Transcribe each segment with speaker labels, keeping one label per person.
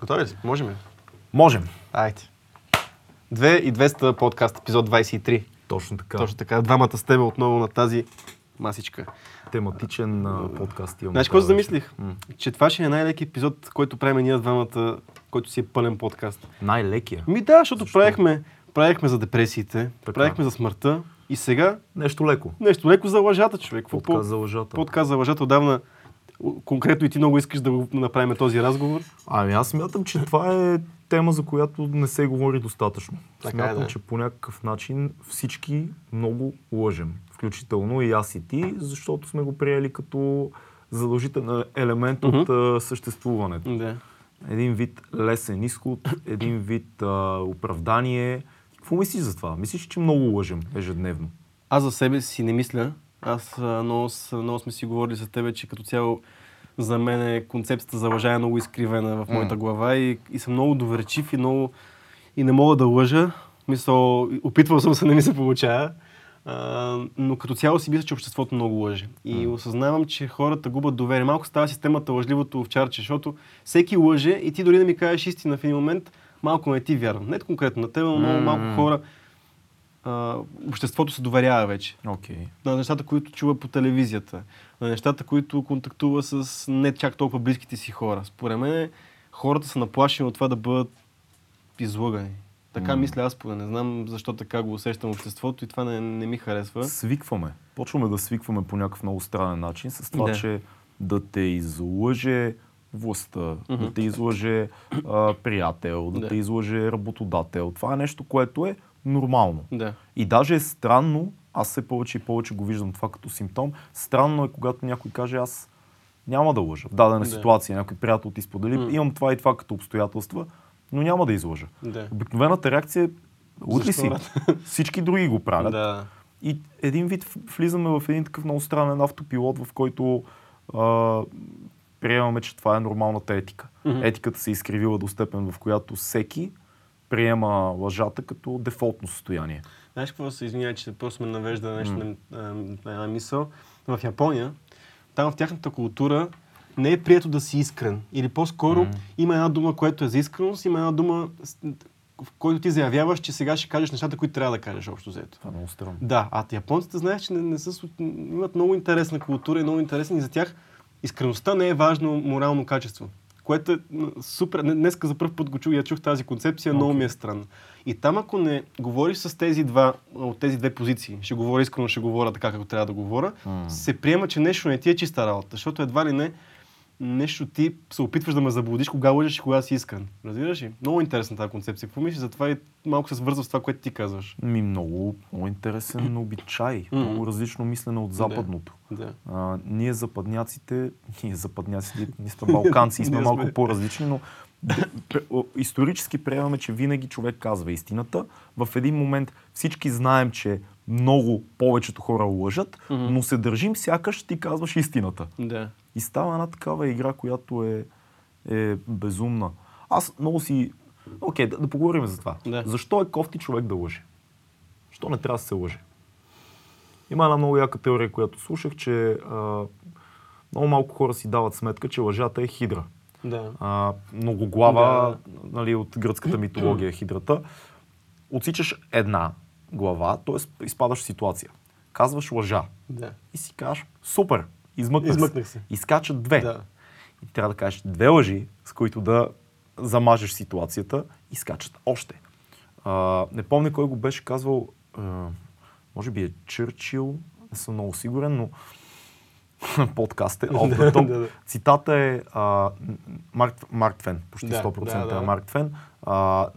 Speaker 1: Готови ли си? Можем ли?
Speaker 2: Можем.
Speaker 1: Айде. 2 и 200 подкаст, епизод 23.
Speaker 2: Точно така.
Speaker 1: Точно така. Двамата с тебе отново на тази масичка.
Speaker 2: Тематичен а, подкаст имаме.
Speaker 1: Знаеш какво се замислих?
Speaker 2: М.
Speaker 1: Че това ще е най-леки епизод, който правим ние двамата, който си е пълен подкаст.
Speaker 2: Най-лекия.
Speaker 1: Ми да, защото
Speaker 2: Защо?
Speaker 1: правихме, правихме за депресиите,
Speaker 2: Така.
Speaker 1: правихме за смъртта и сега
Speaker 2: Нещо леко.
Speaker 1: нещо леко за лъжата, човек.
Speaker 2: Подкаст за лъжата.
Speaker 1: Подкаст за лъжата отдавна. Конкретно и ти много искаш да го направим този разговор.
Speaker 2: Ами аз смятам, че това е тема, за която не се говори достатъчно.
Speaker 1: Така е,
Speaker 2: смятам,
Speaker 1: да.
Speaker 2: че по някакъв начин всички много лъжем. Включително и аз и ти, защото сме го приели като задължителен елемент от а, съществуването.
Speaker 1: Да.
Speaker 2: Един вид лесен изход, един вид а, оправдание. Какво мислиш за това? Мислиш, че много лъжем ежедневно?
Speaker 1: Аз за себе си не мисля. Аз много, много сме си говорили за тебе, че като цяло за мен е концепцията за лъжа е много изкривена в моята глава и, и съм много доверчив и много и не мога да лъжа. Мисъл, опитвал съм се, не ми се получава. А, но като цяло си мисля, че обществото много лъже. И осъзнавам, че хората губят доверие. Малко става системата лъжливото овчарче, защото всеки лъже и ти дори да ми кажеш истина в един момент, малко не ти вярвам. Не конкретно на теб, но много малко хора а, обществото се доверява вече.
Speaker 2: Окей.
Speaker 1: На нещата, които чува по телевизията, на нещата, които контактува с не чак толкова близките си хора. Според мен хората са наплашени от това да бъдат излъгани. Така
Speaker 2: М.
Speaker 1: мисля аз поне. Не знам защо така го усещам обществото и това не, не ми харесва.
Speaker 2: Свикваме. Почваме да свикваме по някакъв много странен начин с това,
Speaker 1: Да.
Speaker 2: че да те излъже властта,
Speaker 1: Мгм.
Speaker 2: да те излъже а, приятел, да,
Speaker 1: Да.
Speaker 2: те излъже работодател. Това е нещо, което е нормално.
Speaker 1: Да.
Speaker 2: И даже е странно, аз все повече и повече го виждам това като симптом, странно е когато някой каже аз няма да лъжа. В дадена
Speaker 1: Да.
Speaker 2: ситуация някой приятел ти сподели,
Speaker 1: М.
Speaker 2: имам това и това като обстоятелства, но няма да излъжа.
Speaker 1: Да.
Speaker 2: Обикновената реакция е луд ли си? Всички други го правят.
Speaker 1: Да.
Speaker 2: И един вид влизаме в един такъв много странен автопилот, в който а, приемаме, че това е нормалната етика.
Speaker 1: Мгм.
Speaker 2: Етиката се изкривила до степен, в която всеки приема лъжата като дефолтно състояние.
Speaker 1: Знаеш какво се извинява, че просто ме навежда нещо
Speaker 2: М.
Speaker 1: на, на, на една мисъл. В Япония, там в тяхната култура не е прието да си искрен. Или по-скоро
Speaker 2: М.
Speaker 1: има една дума, която е за искреност, има една дума, в който ти заявяваш, че сега ще кажеш нещата, които трябва да кажеш общо взето.
Speaker 2: Това е много странно.
Speaker 1: Да, а японците знаеш, че не, не са, имат много интересна култура и много интересни и за тях искреността не е важно морално качество. Което е супер. Днеска за първ път го чух, я чух тази концепция, много ми е странна. И там ако не говориш с тези два, от тези две позиции, ще говоря искрено, ще говоря така, както трябва да говоря,
Speaker 2: М.
Speaker 1: се приема, че нещо не ти е чиста работа, защото едва ли не нещо ти се опитваш да ме заблудиш, кога лъжеш и кога си искрен. Разбираш ли? Много интересна тази концепция. Какво мислиш? Затова и малко се свързва с това, което ти казваш.
Speaker 2: Ми много, много интересен обичай, много различно мислене от западното.
Speaker 1: Да.
Speaker 2: А, ние западняците, ние западняците, ние сме балканци и сме малко по-различни, но исторически приемаме, че винаги човек казва истината. В един момент всички знаем, че много повечето хора лъжат,
Speaker 1: Мгм.
Speaker 2: но се държим сякаш ти казваш истината.
Speaker 1: Да.
Speaker 2: И става една такава игра, която е, е безумна. Аз много си... Окей, да, да поговорим за това.
Speaker 1: Да.
Speaker 2: Защо е кофти човек да лъже? Защо не трябва да се лъже? Има една много яка теория, която слушах, че а, много малко хора си дават сметка, че лъжата е хидра.
Speaker 1: Да.
Speaker 2: А, многоглава, нали, от гръцката митология е хидрата. Отсичаш една глава, т.е. изпадаш в ситуация. Казваш лъжа.
Speaker 1: Да.
Speaker 2: И си кажеш, супер, измъкнах,
Speaker 1: Измъкнах се.
Speaker 2: Изкачат две.
Speaker 1: Да.
Speaker 2: И трябва да кажеш две лъжи, с които да замажеш ситуацията и скачат още. А, не помня кой го беше казвал, а, може би е Чърчил, не съм много сигурен, но подкаст е off the top.
Speaker 1: Да, да.
Speaker 2: Цитата е а, Марк, Марк Твен, почти
Speaker 1: Да,
Speaker 2: 100%
Speaker 1: да, да.
Speaker 2: Марк Твен. А,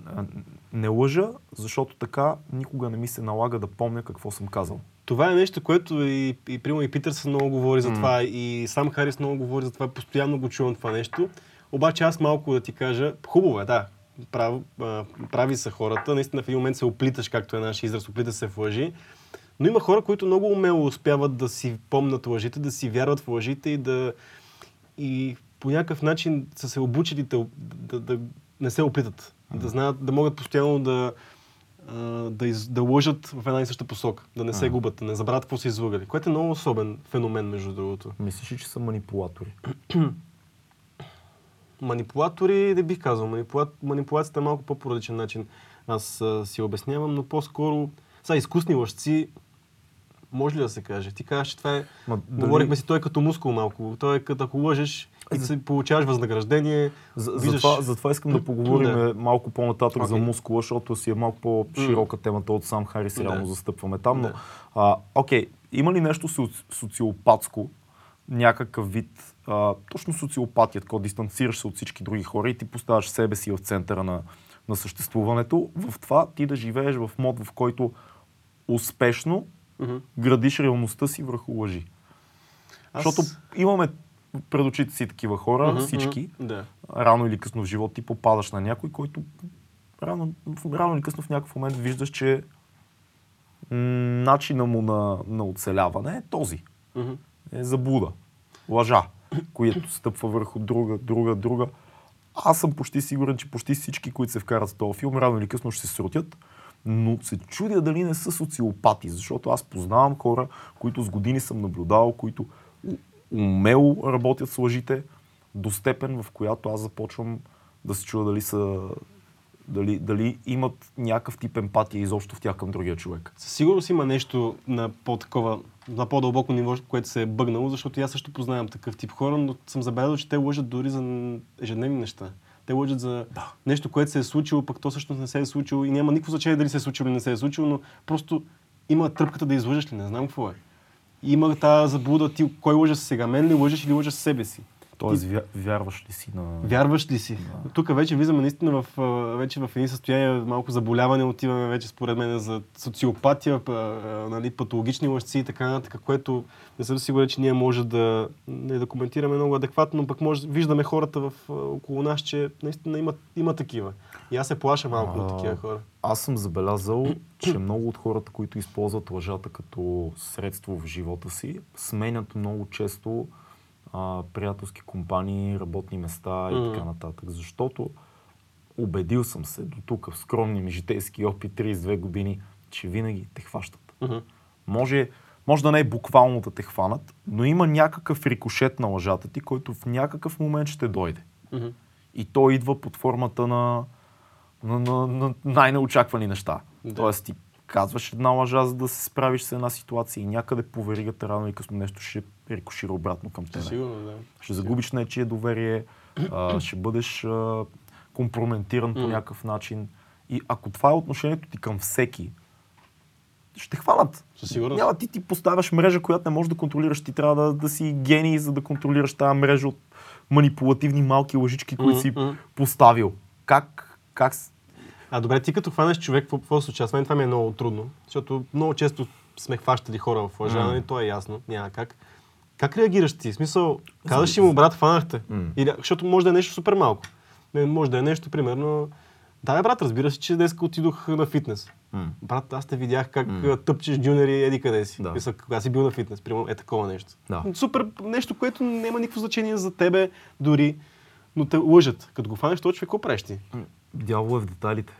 Speaker 2: не лъжа, защото така никога не ми се налага да помня какво съм казал.
Speaker 1: Това е нещо, което и, и примерно и Питърсън много говори за
Speaker 2: М.
Speaker 1: това, и сам Харис много говори за това, постоянно го чувам това нещо. Обаче аз малко да ти кажа, хубаво е, да, прав, а, прави са хората, наистина в един момент се оплиташ, както е нашия израз, оплита се в лъжи, но има хора, които много умело успяват да си помнат лъжите, да си вярват в лъжите и да и по някакъв начин са се обучили да, да, да не се опитат, да знаят, да могат постоянно да, да, из, да лъжат в една и съща посока, да не се
Speaker 2: А.
Speaker 1: губят, да не забравят какво са излъгали, което е много особен феномен, между другото.
Speaker 2: Мислиш ли, че са манипулатори?
Speaker 1: Манипулатори, не бих казал. Манипула... Манипулацията е малко по-породичен начин. Аз а, си обяснявам, но по-скоро... Са, изкусни лъжци, може ли да се каже? Ти казваш, че това е...
Speaker 2: Ма, дали-
Speaker 1: Говорихме си, той е като мускул малко. Той е като ако лъжеш и си получаваш възнаграждение.
Speaker 2: За,
Speaker 1: виждаш-
Speaker 2: затова, затова искам да поговорим
Speaker 1: Да.
Speaker 2: малко по-нататък за
Speaker 1: Окей.
Speaker 2: мускула, защото си е малко по-широка темата от сам Харис,
Speaker 1: Да.
Speaker 2: реално застъпваме там. Но,
Speaker 1: Да.
Speaker 2: а, окей, има ли нещо соци- социопатско, някакъв вид, а, точно социопатия, така дистанцираш се от всички други хора и ти поставяш себе си в центъра на, на съществуването, в това ти да живееш в мод, в който успешно
Speaker 1: Мгм.
Speaker 2: градиш реалността си върху лъжи.
Speaker 1: Аз-
Speaker 2: Защото имаме пред очите си такива хора,
Speaker 1: Мгм,
Speaker 2: всички,
Speaker 1: Да.
Speaker 2: рано или късно в живота ти попадаш на някой, който рано, рано или късно в някакъв момент виждаш, че начина му на, на оцеляване е този.
Speaker 1: Мгм.
Speaker 2: Е заблуда. Лъжа, която стъпва върху друга, друга, друга. Аз съм почти сигурен, че почти всички, които се вкарат в този филм, рано или късно ще се срутят, но се чудя дали не са социопати, защото аз познавам хора, които с години съм наблюдавал, които умело работят с лъжите до степен, в която аз започвам да се чудя дали са дали, дали имат някакъв тип емпатия изобщо в тях към другия човек.
Speaker 1: Със сигурност има нещо на по-такова, на по-дълбоко ниво, което се е бъгнало, защото аз също познавам такъв тип хора, но съм забелязал, че те лъжат дори за ежедневни неща. Те лъжат за нещо, което се е случило, пък то всъщност не се е случило и няма никакво значение дали се е случило или не се е случило, но просто има тръпката да излъжеш ли, не знам какво е. Има тази заблуда ти, кой лъжа сега, мен ли лъжеш или лъжеш себе си.
Speaker 2: Тоест, вя, вярваш ли си на...
Speaker 1: Вярваш ли си? Тук вече влизаме наистина в, вече в едни състояния малко заболяване, отиваме вече според мен за социопатия, нали, патологични лъжци и така нататък, което не съм сигурен, че ние може да, не да коментираме много адекватно, но пък може, виждаме хората в, около нас, че наистина има, има такива. И аз се плаша малко от
Speaker 2: А,
Speaker 1: такива хора.
Speaker 2: Аз съм забелязал, че много от хората, които използват лъжата като средство в живота си, сменят много често а, приятелски компании, работни места и
Speaker 1: Мгм.
Speaker 2: така нататък. Защото убедил съм се до тук в скромния ми житейски опит 32 години, че винаги те хващат.
Speaker 1: Мгм.
Speaker 2: Може, може да не е буквално да те хванат, но има някакъв рикошет на лъжата ти, който в някакъв момент ще дойде.
Speaker 1: Мгм.
Speaker 2: И то идва под формата на, на, на, на най-неочаквани неща.
Speaker 1: Да.
Speaker 2: Тоест ти казваш една лъжа, за да се справиш с една ситуация и някъде по веригата рано или късно нещо ще рикошира обратно към теб.
Speaker 1: Сигурно, да.
Speaker 2: Ще загубиш нечие доверие, а, ще бъдеш а, компрометиран по някакъв начин. И ако това е отношението ти към всеки, ще хванат.
Speaker 1: Със сигурност.
Speaker 2: Няма ти ти поставяш мрежа, която не можеш да контролираш. Ти трябва да, да си гений, за да контролираш тази мрежа от манипулативни малки лъжички, които си поставил. Как, как
Speaker 1: А добре, ти като хванеш човек, какво, какво се случва? Аз мен това ми е много трудно, защото много често сме хващали хора в лъжа,
Speaker 2: М.
Speaker 1: нали, то е ясно, няма как. Как реагираш ти? В смисъл, казваш ли му, брат, хванахте?
Speaker 2: М.
Speaker 1: Или, защото може да е нещо супер малко. Не, може да е нещо, примерно, да, брат, разбира се, че днес отидох на фитнес.
Speaker 2: М.
Speaker 1: Брат, аз те видях как
Speaker 2: м.
Speaker 1: тъпчеш джуниори еди къде си.
Speaker 2: Да.
Speaker 1: Мисля, кога си бил на фитнес, примерно, е такова нещо.
Speaker 2: Да.
Speaker 1: Супер нещо, което няма никакво значение за тебе дори, но те лъжат. Като го фанеш този човек, какво правиш ти?
Speaker 2: Дявол е в детайлите.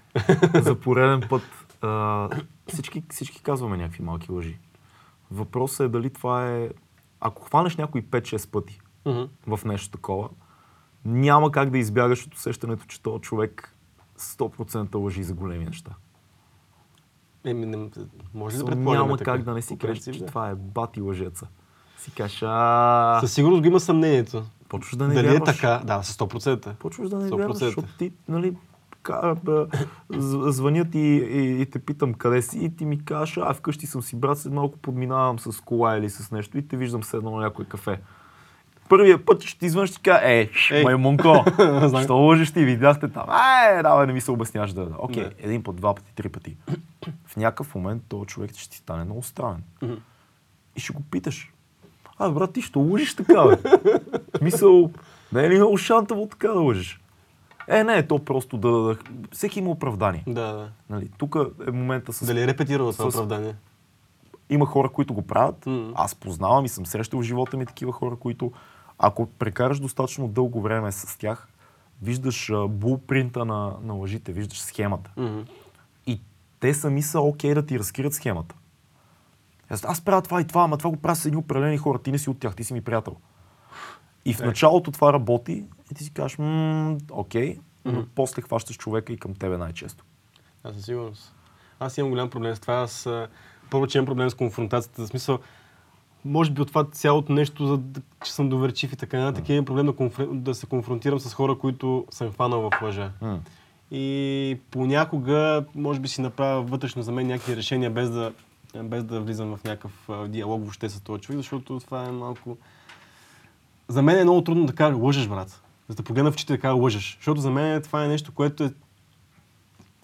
Speaker 2: За пореден път. А, всички, всички казваме някакви малки лъжи. Въпросът е дали това е... Ако хванеш някой 5-6 пъти
Speaker 1: Мгм.
Speaker 2: в нещо такова, няма как да избягаш от усещането, че този човек 100% лъжи за големи неща.
Speaker 1: Еми, не, може ли да предполагаме
Speaker 2: няма
Speaker 1: така?
Speaker 2: как да не си кажеш, че
Speaker 1: да.
Speaker 2: това е бати лъжеца. Си кажеш, а...
Speaker 1: Със сигурност го има съмнението.
Speaker 2: Почваш да не
Speaker 1: Дали
Speaker 2: вярваш.
Speaker 1: е така? Да, със 100%.
Speaker 2: Почваш да не
Speaker 1: 100%.
Speaker 2: вярваш, защото ти, нали, звънят и, и, и, те питам къде си и ти ми кажеш, а вкъщи съм си брат, след малко подминавам с кола или с нещо и те виждам с едно на някое кафе. Първия път ще ти извънш ти кажа, е,
Speaker 1: Ей.
Speaker 2: маймунко, що лъжеш ти, видяхте там. Ай, давай, не ми се обясняваш да. Окей,
Speaker 1: Да.
Speaker 2: един път, два пъти, три пъти. В някакъв момент този човек ще ти стане много странен. И ще го питаш. А, брат, ти що лъжиш така, бе? В Смисъл, не е ли много шантаво така да лъжиш? Е, не, то просто да, да, да... Всеки има оправдание.
Speaker 1: Да, да.
Speaker 2: Нали, тук е момента с...
Speaker 1: Дали е репетирало това оправдание?
Speaker 2: Има хора, които го правят.
Speaker 1: М.
Speaker 2: Аз познавам и съм срещал в живота ми такива хора, които ако прекараш достатъчно дълго време с тях, виждаш булпринта на, на лъжите, виждаш схемата.
Speaker 1: Мгм.
Speaker 2: И те сами са окей да ти разкрият схемата. Аз, аз правя това и това, ама това го правя с едни определени хора, ти не си от тях, ти си ми приятел. И в
Speaker 1: Е.
Speaker 2: началото това работи и ти си кажеш, окей, но после хващаш човека и към тебе най-често.
Speaker 1: Аз със сигурност. Аз имам голям проблем с това. Аз първо, че имам проблем с конфронтацията. В смисъл, може би от това цялото нещо, за, да- че съм доверчив и така нататък, имам проблем да, конфр... да се конфронтирам с хора, които съм хванал в лъжа.
Speaker 2: М.
Speaker 1: И понякога, може би си направя вътрешно за мен някакви решения, без да, без да влизам в някакъв диалог въобще с този човек, защото това е малко... За мен е много трудно да кажа лъжеш, брат. За да погледна в очите да кажа лъжеш. Защото за мен това е нещо, което е...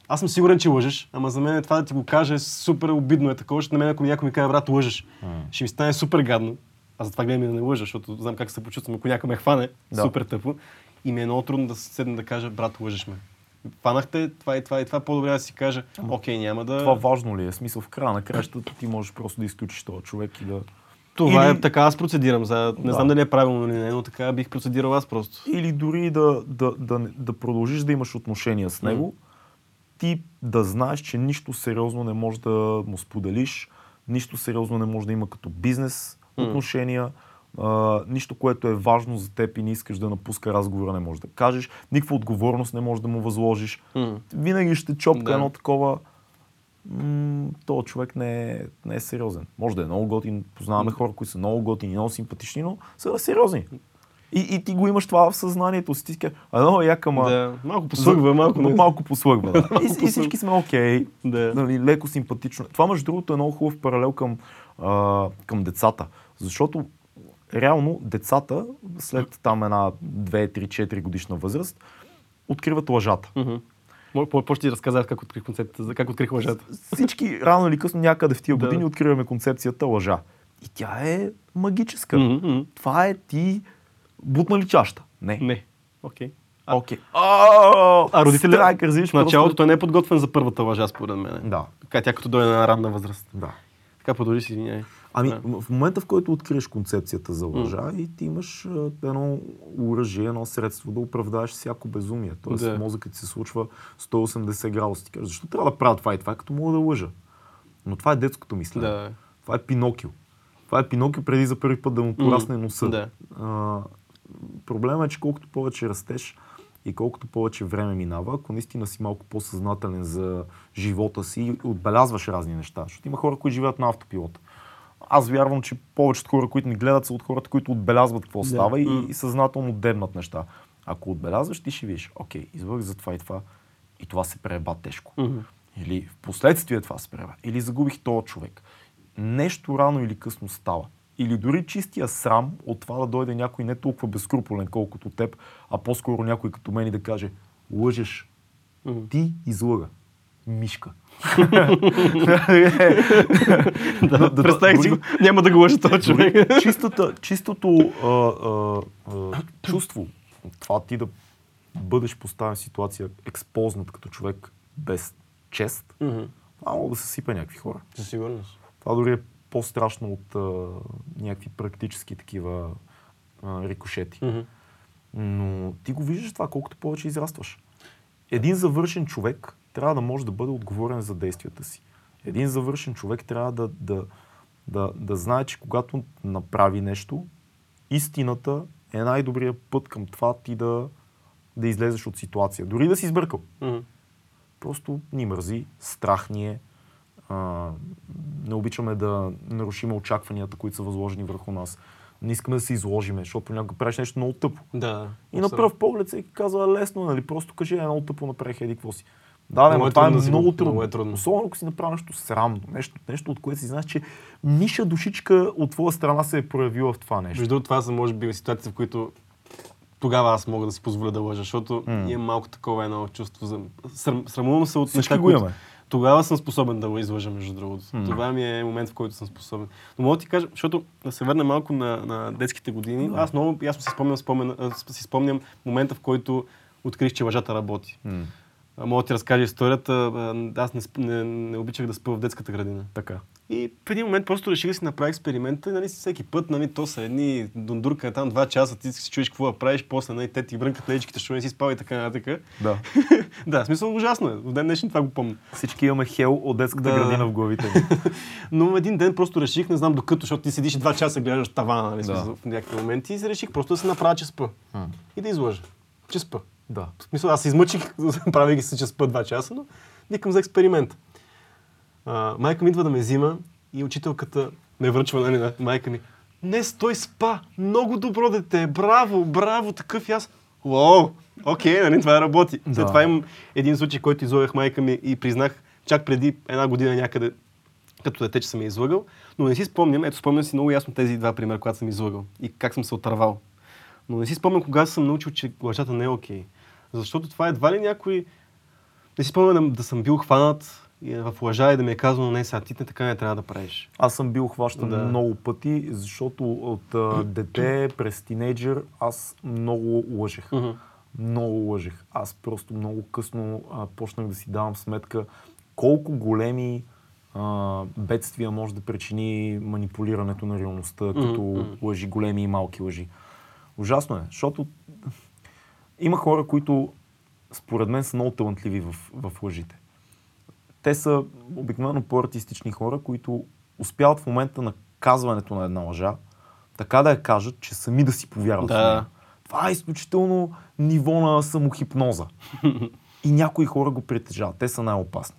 Speaker 1: Аз съм сигурен, че лъжеш, ама за мен това да ти го кажа е супер обидно. Е такова, защото на мен ако някой ми каже, брат, лъжеш, ще ми стане супер гадно. Аз затова гледам и да не лъжа, защото знам как се почувствам, ако някой ме хване,
Speaker 2: Да.
Speaker 1: супер тъпо. И ми е много трудно да седна да кажа, брат, лъжеш ме. Фанахте, това и това и това, по-добре да си кажа, окей, няма да...
Speaker 2: Това важно ли е? Смисъл в края на кращата ти можеш просто да изключиш този човек и да...
Speaker 1: Това
Speaker 2: Или-
Speaker 1: е така, аз процедирам. За... Не
Speaker 2: Да.
Speaker 1: знам дали е правилно или не, но така бих процедирал аз просто.
Speaker 2: Или дори да, да, да, да продължиш да имаш отношения с него, ти да знаеш, че нищо сериозно не можеш да му споделиш, нищо сериозно не може да има като бизнес отношения, а, нищо, което е важно за теб и не искаш да напуска разговора, не можеш да кажеш, никаква отговорност не можеш да му възложиш.
Speaker 1: М.
Speaker 2: Винаги ще чопка
Speaker 1: Да.
Speaker 2: едно такова. М- този човек не е, не е сериозен. Може да е много готин, познаваме хора, които са много готини, много симпатични, но са сериозни. И, и ти го имаш това в съзнанието си. Ти а много як, ама...
Speaker 1: Да, малко посъгва, малко не.
Speaker 2: Малко послъгва, да. и, и всички сме окей.
Speaker 1: Да.
Speaker 2: Нали, леко симпатично. Това, между другото, е много хубав паралел към, а, към децата. Защото реално децата, след там една 2, 3, 4 годишна възраст, откриват лъжата.
Speaker 1: Мгм. Може ти разказах как открих концепцията, как открих лъжата.
Speaker 2: Всички рано или късно някъде в тия
Speaker 1: Да.
Speaker 2: години откриваме концепцията лъжа. И тя е магическа.
Speaker 1: Мгм.
Speaker 2: Това е ти бутна ли чашата? Не.
Speaker 1: Не. Окей.
Speaker 2: Окей.
Speaker 1: А родителя
Speaker 2: Страйк, разбираш,
Speaker 1: в началото той не е подготвен за първата лъжа, според мен.
Speaker 2: Да,
Speaker 1: Така, тя като дойде на ранна възраст.
Speaker 2: да.
Speaker 1: Така продължи си, извиняй.
Speaker 2: Ами,
Speaker 1: Да.
Speaker 2: в момента, в който откриеш концепцията за лъжа и ти имаш едно оръжие, едно средство да оправдаеш всяко безумие. Тоест,
Speaker 1: да.
Speaker 2: мозъкът се случва 180 градуса. Ти кажеш, защо трябва да правя това и това, е като мога да лъжа? Но това е детското мислене.
Speaker 1: Да.
Speaker 2: Това е Пинокио. Това е Пинокио преди за първи път да му порасне носа.
Speaker 1: Да.
Speaker 2: А, проблема е, че колкото повече растеш и колкото повече време минава, ако наистина си малко по-съзнателен за живота си и отбелязваш разни неща, защото има хора, които живеят на автопилот. Аз вярвам, че повечето хора, които ни гледат, са от хората, които отбелязват какво
Speaker 1: Да.
Speaker 2: става и, и съзнателно дебнат неща. Ако отбелязваш, ти ще видиш, окей, извърх за това и това и това се преба тежко.
Speaker 1: Мгм.
Speaker 2: Или в последствие това се преба. Или загубих този човек. Нещо рано или късно става. Или дори чистия срам от това да дойде някой не толкова безкруполен, колкото теб, а по-скоро някой като мен и да каже, лъжеш,
Speaker 1: Мгм.
Speaker 2: ти излъга. Мишка.
Speaker 1: Да,
Speaker 2: да-
Speaker 1: представих си го. Няма да го лъжа този човек.
Speaker 2: Чистото а, а, а, чувство, това ти да бъдеш поставен в ситуация експознат като човек без чест, това мога да се сипе някакви хора.
Speaker 1: Със сигурност.
Speaker 2: Това дори е по-страшно от а, някакви практически такива а, рикошети. Но ти го виждаш това, колкото повече израстваш. Един завършен човек трябва да може да бъде отговорен за действията си. Един завършен човек трябва да, да, да, да знае, че когато направи нещо, истината е най-добрият път към това ти да, да излезеш от ситуация. Дори да си сбъркал.
Speaker 1: Мгм.
Speaker 2: Просто ни мързи, страх ни е. А, не обичаме да нарушим очакванията, които са възложени върху нас. Не искаме да се изложиме, защото понякога правиш нещо много тъпо.
Speaker 1: Да.
Speaker 2: И на пръв поглед всеки казва лесно, нали? Просто кажи, е много тъпо направих еди какво си. Да,
Speaker 1: Много
Speaker 2: но
Speaker 1: е
Speaker 2: това е
Speaker 1: трудно
Speaker 2: много трудно.
Speaker 1: много е трудно.
Speaker 2: Особено ако си направил нещо срамно, нещо, нещо от което си знаеш, че ниша душичка от твоя страна се е проявила в това нещо.
Speaker 1: Между другото, това са може би ситуации, в които тогава аз мога да си позволя да лъжа, защото
Speaker 2: М.
Speaker 1: имам малко такова едно чувство за... Срам, срамувам се от
Speaker 2: Всички
Speaker 1: неща,
Speaker 2: го
Speaker 1: които... Тогава съм способен да го излъжа, между другото.
Speaker 2: М.
Speaker 1: Това ми е момент, в който съм способен. Но мога да ти кажа, защото да се върна малко на, на детските години, аз много ясно си спомням, спомен, си спомням момента, в който открих, че лъжата работи. А, Мога да ти разкажа историята. Аз не, не, не обичах да спя в детската градина.
Speaker 2: Така.
Speaker 1: И в един момент просто реших да си направя експеримента. Нали, всеки път, нали, то са едни дундурка там два часа, ти си чуеш какво да правиш, после нали, те ти брънкат лечките, що не си спал и така нататък.
Speaker 2: Да.
Speaker 1: да, в смисъл ужасно е. В ден днешен това го помня.
Speaker 2: Всички имаме хел от детската
Speaker 1: Да.
Speaker 2: градина в главите ни.
Speaker 1: Но един ден просто реших, не знам докато, защото ти седиш два часа и гледаш тавана нали,
Speaker 2: Да.
Speaker 1: в някакви моменти и си реших просто да се направя, че спа. И да излъжа. Че спа.
Speaker 2: да.
Speaker 1: В смисъл, аз се измъчих, правейки се, че спа два часа, но викам за експеримент. А, майка ми идва да ме взима и учителката ме връчва нали, на майка ми. Не, стой спа! Много добро дете! Браво, браво! Такъв и аз. Уау! Окей, нали, това работи.
Speaker 2: Да.
Speaker 1: След това имам един случай, който излагах майка ми и признах чак преди една година някъде като дете, че съм я излъгал, но не си спомням, ето спомням си много ясно тези два примера, когато съм излъгал и как съм се отървал. Но не си спомням кога съм научил, че лъжата не е окей. Защото това едва ли някой... Не си спомням да, съм бил хванат в лъжа и да ми е казано, не, сега ти не така не трябва да правиш.
Speaker 2: Аз съм бил хващан
Speaker 1: Да.
Speaker 2: много пъти, защото от а, дете през тинейджър аз много лъжех. Много лъжех. Аз просто много късно а, почнах да си давам сметка колко големи а, бедствия може да причини манипулирането на реалността, като лъжи, големи и малки лъжи. Ужасно е, защото има хора, които според мен са много талантливи в, в лъжите. Те са обикновено по-артистични хора, които успяват в момента на казването на една лъжа, така да я кажат, че сами да си повярват
Speaker 1: Да.
Speaker 2: в нея. Това е изключително ниво на самохипноза. И някои хора го притежават. Те са най-опасни.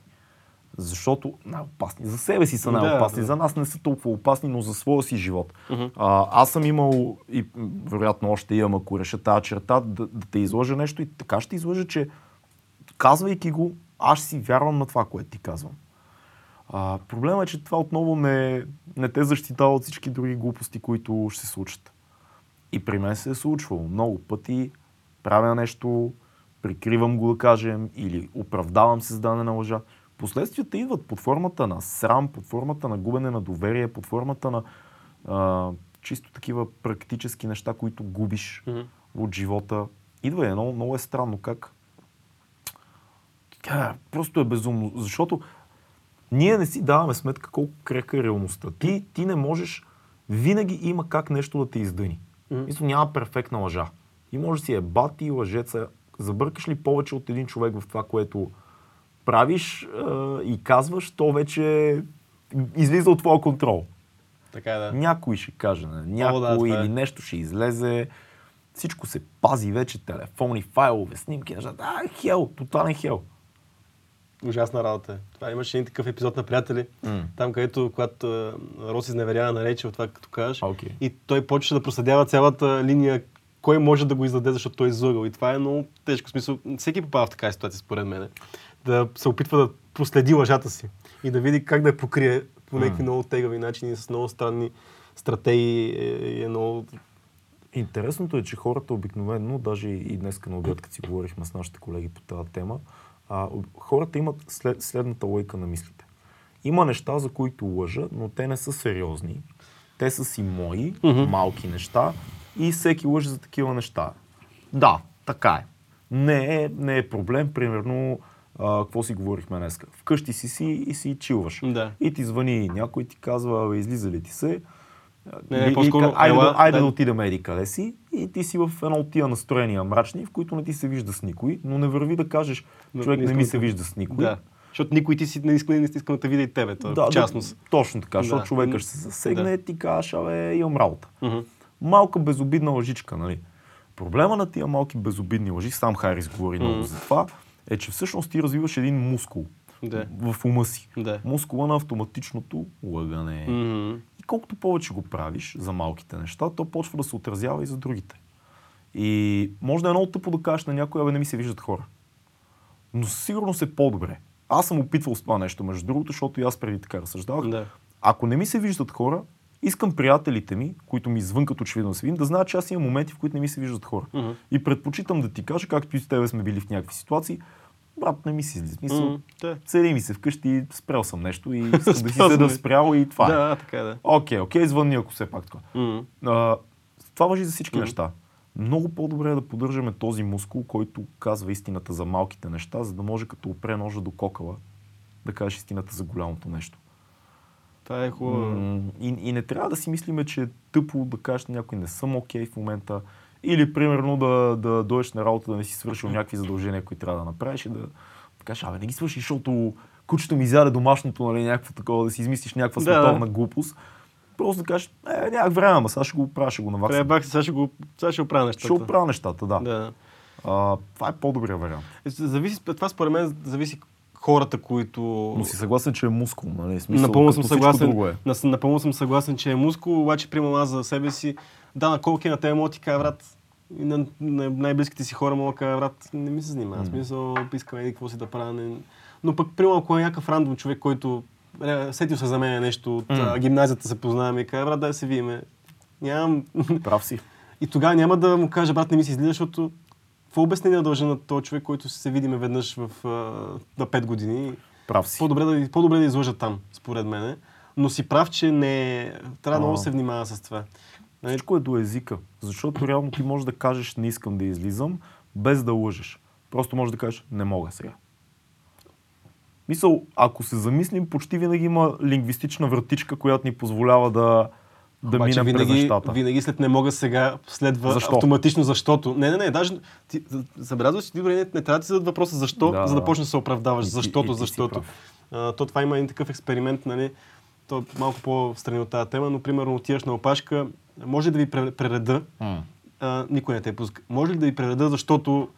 Speaker 2: Защото най-опасни. За себе си са
Speaker 1: Да,
Speaker 2: най-опасни.
Speaker 1: да.
Speaker 2: За нас не са толкова опасни, но за своя си живот.
Speaker 1: Мгм.
Speaker 2: А, аз съм имал и вероятно още имам, ако реша тази черта, да, да те излъжа нещо и така ще излъжа, че казвайки го, аз си вярвам на това, което ти казвам. А, проблема е, че това отново не, не те защитава от всички други глупости, които ще се случат. И при мен се е случвало много пъти, правя нещо, прикривам го да кажем, или оправдавам се с дадена лъжа. Последствията идват под формата на срам, под формата на губене на доверие, под формата на а, чисто такива практически неща, които губиш
Speaker 1: Мгм.
Speaker 2: от живота. Идва е много, много е странно как. А, просто е безумно, защото ние не си даваме сметка колко крека е реалността. Ти, ти не можеш, винаги има как нещо да те издъни.
Speaker 1: Мгм.
Speaker 2: Мисля, няма перфектна лъжа. И може да си е бати, лъжеца. Забъркаш ли повече от един човек в това, което правиш а, и казваш, то вече излиза от твоя контрол.
Speaker 1: Така е, да.
Speaker 2: Някой ще каже на някой
Speaker 1: да, това е.
Speaker 2: или нещо ще излезе. Всичко се пази вече, телефони, файлове, снимки, неща. А, хел, тотален хел.
Speaker 1: Ужасна работа е. Това имаше един такъв епизод на приятели,
Speaker 2: М.
Speaker 1: там където, когато а, Рос изневерява на Рейчел, това като кажеш,
Speaker 2: окей.
Speaker 1: и той почва да проследява цялата линия, кой може да го издаде, защото той е излъгал. И това е много тежко. Смисъл, всеки попада в такава ситуация, според мен. Да се опитва да проследи лъжата си и да види как да я покрие по някакви много тегави начини, с много странни стратегии е, и е много...
Speaker 2: Интересното е, че хората обикновено, даже и днес на обяд, като си говорихме с нашите колеги по тази тема, а, хората имат след, следната лойка на мислите. Има неща, за които лъжа, но те не са сериозни. Те са си мои,
Speaker 1: Мгм.
Speaker 2: малки неща и всеки лъже за такива неща. Да, така е. Не е, не е проблем, примерно, а, какво си говорихме днес? Вкъщи си си и си чилваш.
Speaker 1: Да.
Speaker 2: И ти звъни някой и ти казва, «Абе, излиза ли ти се?
Speaker 1: Не, не, по-скоро,
Speaker 2: айде,
Speaker 1: ела,
Speaker 2: да, айде да отидем еди къде си и ти си в едно от тия настроения мрачни, в които не ти се вижда с никой, но не върви да кажеш, човек
Speaker 1: не
Speaker 2: не ми
Speaker 1: да-
Speaker 2: се вижда с никой.
Speaker 1: Да. Защото никой ти си не иска, не иска да те види и тебе, то, в частност.
Speaker 2: Да, точно така, защото
Speaker 1: Да.
Speaker 2: човека ще се засегне,
Speaker 1: Да.
Speaker 2: ти кажеш, абе, имам работа.
Speaker 1: Мгм.
Speaker 2: Малка безобидна лъжичка, нали? Проблема на тия малки безобидни лъжи, сам Хайрис говори много
Speaker 1: Мгм.
Speaker 2: за това, е, че всъщност ти развиваш един мускул
Speaker 1: Да.
Speaker 2: в ума си.
Speaker 1: Да.
Speaker 2: Мускула на автоматичното лъгане.
Speaker 1: Мгм.
Speaker 2: Колкото повече го правиш за малките неща, то почва да се отразява и за другите. И може да е много тъпо да кажеш на някой, абе не ми се виждат хора. Но със сигурност е по-добре. Аз съм опитвал с това нещо, между другото, защото и аз преди така разсъждавах.
Speaker 1: Да.
Speaker 2: Ако не ми се виждат хора, искам приятелите ми, които ми извън като очевидно се видим, да знаят, че аз имам моменти, в които не ми се виждат хора.
Speaker 1: Мгм.
Speaker 2: И предпочитам да ти кажа, както и с тебе сме били в някакви ситуации, брат, не ми си излиза. Смисъл,
Speaker 1: Мгм. Да.
Speaker 2: седи ми се вкъщи, спрял съм нещо и да си седа
Speaker 1: съм.
Speaker 2: спрял и това е.
Speaker 1: Да, така е, да.
Speaker 2: Окей, окей, звънни, ако все пак това.
Speaker 1: Мгм.
Speaker 2: А, това въжи за всички
Speaker 1: Мгм.
Speaker 2: неща. Много по-добре е да поддържаме този мускул, който казва истината за малките неща, за да може като опре ножа до кокала да кажеш истината за голямото нещо.
Speaker 1: Това е хубаво.
Speaker 2: И, и не трябва да си мислиме, че е тъпо да кажеш на някой не съм окей в момента. Или примерно да, да дойдеш на работа, да не си свършил някакви задължения, които трябва да направиш и да, кажеш, абе не ги свършиш, защото кучето ми изяде домашното, нали, някакво такова, да си измислиш някаква
Speaker 1: Да, да.
Speaker 2: световна глупост. Просто да кажеш, е, нямах време, ама сега ще го оправя, ще го наваксам.
Speaker 1: бах, сега ще го, сега ще оправя нещата.
Speaker 2: Ще оправя нещата, да.
Speaker 1: Да.
Speaker 2: А, това е по-добрия вариант.
Speaker 1: Е, Зависи, това според мен зависи хората, които...
Speaker 2: Но си съгласен, че е мускул, нали? Смисъл,
Speaker 1: Напълно съм съгласен.
Speaker 2: Друго е.
Speaker 1: Напълно съм съгласен, че е мускул, обаче примам аз за себе си. Да, на колко е на тебе мога ти кажа, брат. И на, на най-близките си хора мога да брат, не ми се занимава. В смисъл, искам еди какво си да правя. Не... Но пък, примерно, ако е някакъв рандом човек, който е, сетил се за мен нещо от
Speaker 2: М.
Speaker 1: а, гимназията се познаваме и каже, брат, дай се видиме. Нямам...
Speaker 2: Прав си.
Speaker 1: И тогава няма да му кажа, брат, не ми се излиза, защото какво обяснение да дължа на този човек, който се видиме веднъж в, а, на 5 години.
Speaker 2: Прав си.
Speaker 1: По-добре да, по-добре да излъжа там, според мен. Но си прав, че не... Трябва много да се внимава с това. Нали?
Speaker 2: Всичко е до езика. Защото реално ти можеш да кажеш не искам да излизам, без да лъжеш. Просто можеш да кажеш не мога сега. Мисъл, ако се замислим, почти винаги има лингвистична вратичка, която ни позволява да, да
Speaker 1: Обаче
Speaker 2: минем през нещата.
Speaker 1: винаги след не мога сега следва
Speaker 2: Защо?
Speaker 1: автоматично защото. Не, не, не, даже ти, забелязваш, че ти не, не трябва да ти зададат въпроса защо,
Speaker 2: Да,
Speaker 1: за да почнеш да се оправдаваш.
Speaker 2: И
Speaker 1: Защото,
Speaker 2: и си
Speaker 1: защото.
Speaker 2: прав.
Speaker 1: А, то това има един такъв експеримент, нали? То е малко по-страни от тази тема, но примерно отиваш на опашка, може ли да ви пре- пререда, а, никой не те пуска. Може ли да ви пререда, защото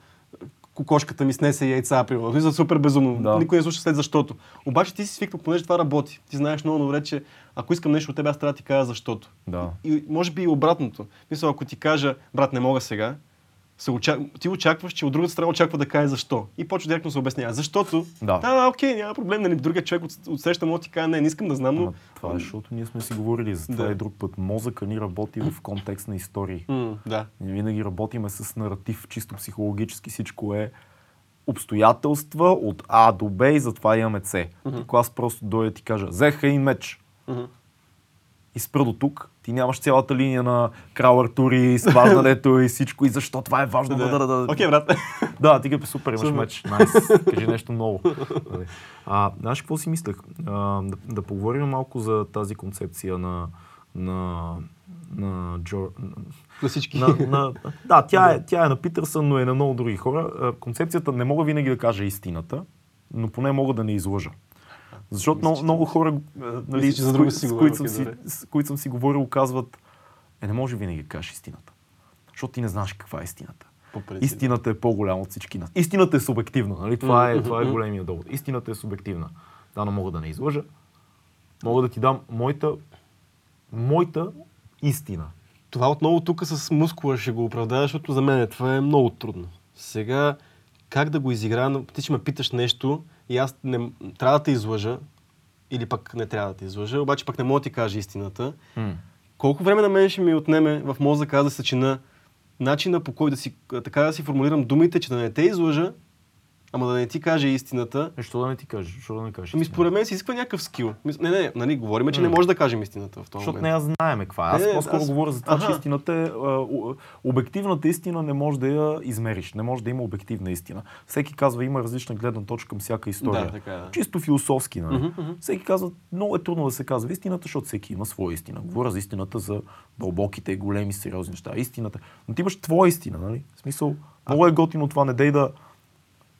Speaker 1: кокошката ми снесе яйца, примерно. Е супер безумно.
Speaker 2: Да.
Speaker 1: Никой не слуша след защото. Обаче ти си свикнал, понеже това работи. Ти знаеш много добре, че ако искам нещо от теб, аз трябва да ти кажа защото.
Speaker 2: Да.
Speaker 1: И може би и обратното. Мисля, ако ти кажа, брат, не мога сега, се очак... ти очакваш, че от другата страна очаква да каже защо. И почва директно се обяснява. Защото,
Speaker 2: Да.
Speaker 1: да, окей, няма проблем, нали, другият човек от, отсреща му ти каже, не, не искам да знам, но...
Speaker 2: Ама това е, защото ние сме си говорили за това
Speaker 1: Да.
Speaker 2: и друг път. Мозъка ни работи в контекст на истории.
Speaker 1: М, да.
Speaker 2: Ние винаги работиме с наратив, чисто психологически. Всичко е обстоятелства от А до Б и затова имаме С. Ако аз просто дойда и ти кажа, взеха един меч
Speaker 1: Мгм.
Speaker 2: и спра до тук, ти нямаш цялата линия на крал Артури, сваждането и всичко и защо това е важно. Да, да, да.
Speaker 1: Окей, брат.
Speaker 2: Да, ти е супер, имаш меч. Найс. Кажи нещо ново. Нали. А, знаеш какво си мислех? А, да, да поговорим малко за тази концепция на, на, на, Джо,
Speaker 1: На всички.
Speaker 2: на, на, да, тя е, тя е на Питърсън, но е на много други хора. Концепцията не мога винаги да кажа истината, но поне мога да не излъжа. Защото много, много хора, нали,
Speaker 1: Мисля,
Speaker 2: с, кои, с, които съм си, с които съм си говорил, казват, е, не може винаги да кажеш истината. Защото ти не знаеш каква е истината.
Speaker 1: По принцип.
Speaker 2: Истината е по-голяма от всички нас. Истината е субективна, нали? Това е, това е големия довод. Истината е субективна. Да, но мога да не излъжа. Мога да ти дам моята, моята истина.
Speaker 1: Това отново тук с мускула ще го оправдая, защото за мен това е много трудно. Сега, как да го изиграя? Ти ще ме питаш нещо и аз не, трябва да те излъжа, или пък не трябва да те излъжа, обаче пък не мога да ти кажа истината. Колко време на мен ще ми отнеме в мозъка аз да съчина начина по който да си, така да си формулирам думите, че да не те излъжа, ама да не ти кажа истината.
Speaker 2: Е, що да не ти кажеш? Що да не кажеш?
Speaker 1: Ами според мен се изисква някакъв скил. Не, не, нали, говориме, че не може да кажем истината в този
Speaker 2: Защото
Speaker 1: момент.
Speaker 2: не я знаеме каква е. Аз
Speaker 1: Не,
Speaker 2: по-скоро
Speaker 1: аз-
Speaker 2: говоря за това, че
Speaker 1: Аха.
Speaker 2: истината е... обективната истина не може да я измериш. Не може да има обективна истина. Всеки казва, има различна гледна точка към всяка история.
Speaker 1: Да, така е, да.
Speaker 2: Чисто философски, нали?
Speaker 1: Мгм, мгм.
Speaker 2: Всеки казва, много е трудно да се казва истината, защото всеки има своя истина. Говоря за истината за дълбоките, големи, сериозни неща. Истината. Но ти имаш твоя истина, нали? В смисъл, много е готино това, не дей да...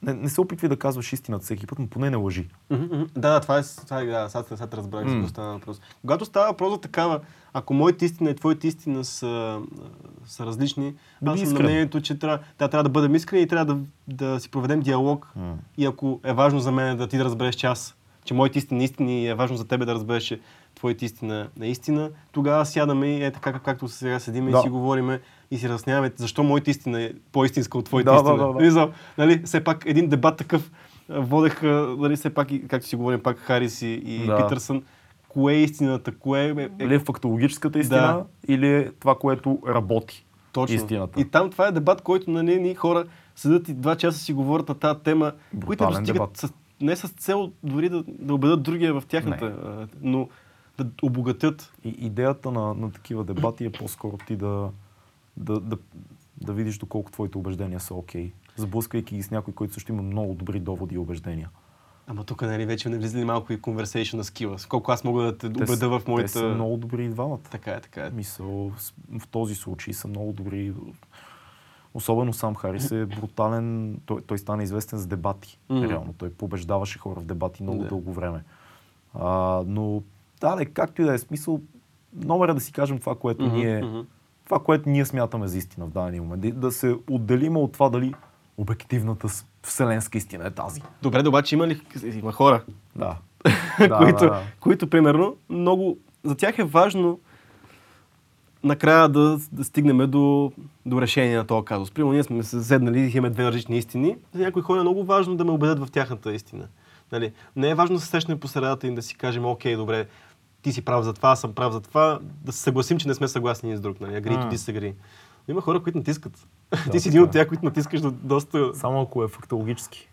Speaker 2: Не, не се опитвай да казваш истината всеки път, но поне не лъжи.
Speaker 1: Да, да, това е, това е да, сега, сега разбрах за какво става въпрос. Когато става въпрос за такава, ако моите истина и твоите истина са, са различни,
Speaker 2: Бъди
Speaker 1: аз съм на мнението, че трябва, да, трябва да бъдем искрени и трябва да, да си проведем диалог.
Speaker 2: М.
Speaker 1: И ако е важно за мен да ти да разбереш, че аз, че моите истини истини и е важно за тебе да разбереш, че твоите истина е истина, тогава сядаме и е така, как- както сега седиме
Speaker 2: Да.
Speaker 1: и си говориме и си разясняваме защо моята истина е по-истинска от твоята
Speaker 2: Да, да,
Speaker 1: истина.
Speaker 2: да, да.
Speaker 1: Мисъл, нали, все пак един дебат такъв а, водеха, нали, все пак, както си говорим, пак Харис и, и
Speaker 2: Да.
Speaker 1: Питърсън. Кое е истината? Кое е, е,
Speaker 2: Или е фактологическата истина,
Speaker 1: Да.
Speaker 2: или е това, което работи.
Speaker 1: точно?
Speaker 2: истината.
Speaker 1: И там това е дебат, който нали, ни хора седят и два часа си говорят на тази тема, които достигат с, не с цел дори да, да убедят другия в тяхната,
Speaker 2: Не.
Speaker 1: но да обогатят.
Speaker 2: И идеята на, на такива дебати е по-скоро ти да, да, да, да видиш доколко твоите убеждения са окей, сблъсквайки ги с някой, който също има много добри доводи и убеждения.
Speaker 1: Ама тук нали, вече не влизали малко и conversation skills. Колко аз мога да те убеда в моята...
Speaker 2: те са много добри и двамата.
Speaker 1: Така е, така е.
Speaker 2: Мисъл, в този случай са много добри. Особено сам Харис е брутален. Той, той стана известен с дебати.
Speaker 1: Мгм.
Speaker 2: Реално. Той побеждаваше хора в дебати много
Speaker 1: Да.
Speaker 2: дълго време. А, но, да, както и да е смисъл, номер е да си кажем това, което
Speaker 1: Мгм,
Speaker 2: ние
Speaker 1: мгм.
Speaker 2: Това, което ние смятаме за истина в дадения момент. Да, да се отделим от това дали обективната вселенска истина е тази.
Speaker 1: Добре, да обаче има ли... Има хора,
Speaker 2: Да.
Speaker 1: които,
Speaker 2: да, да.
Speaker 1: които, примерно, много... За тях е важно накрая да, да стигнем до, до решение на този казус. Примерно, ние сме се седнали и имаме две различни истини. За някои хора е много важно да ме убедят в тяхната истина. Нали? Не е важно да се срещнем по средата и да си кажем, окей, добре, ти си прав за това, аз съм прав за това, да се съгласим, че не сме съгласни с друг. Нали? Agree to
Speaker 2: М.
Speaker 1: disagree. Но има хора, които натискат.
Speaker 2: Да,
Speaker 1: ти си един от
Speaker 2: така е.
Speaker 1: тях, които натискаш до, доста...
Speaker 2: Само ако е фактологически.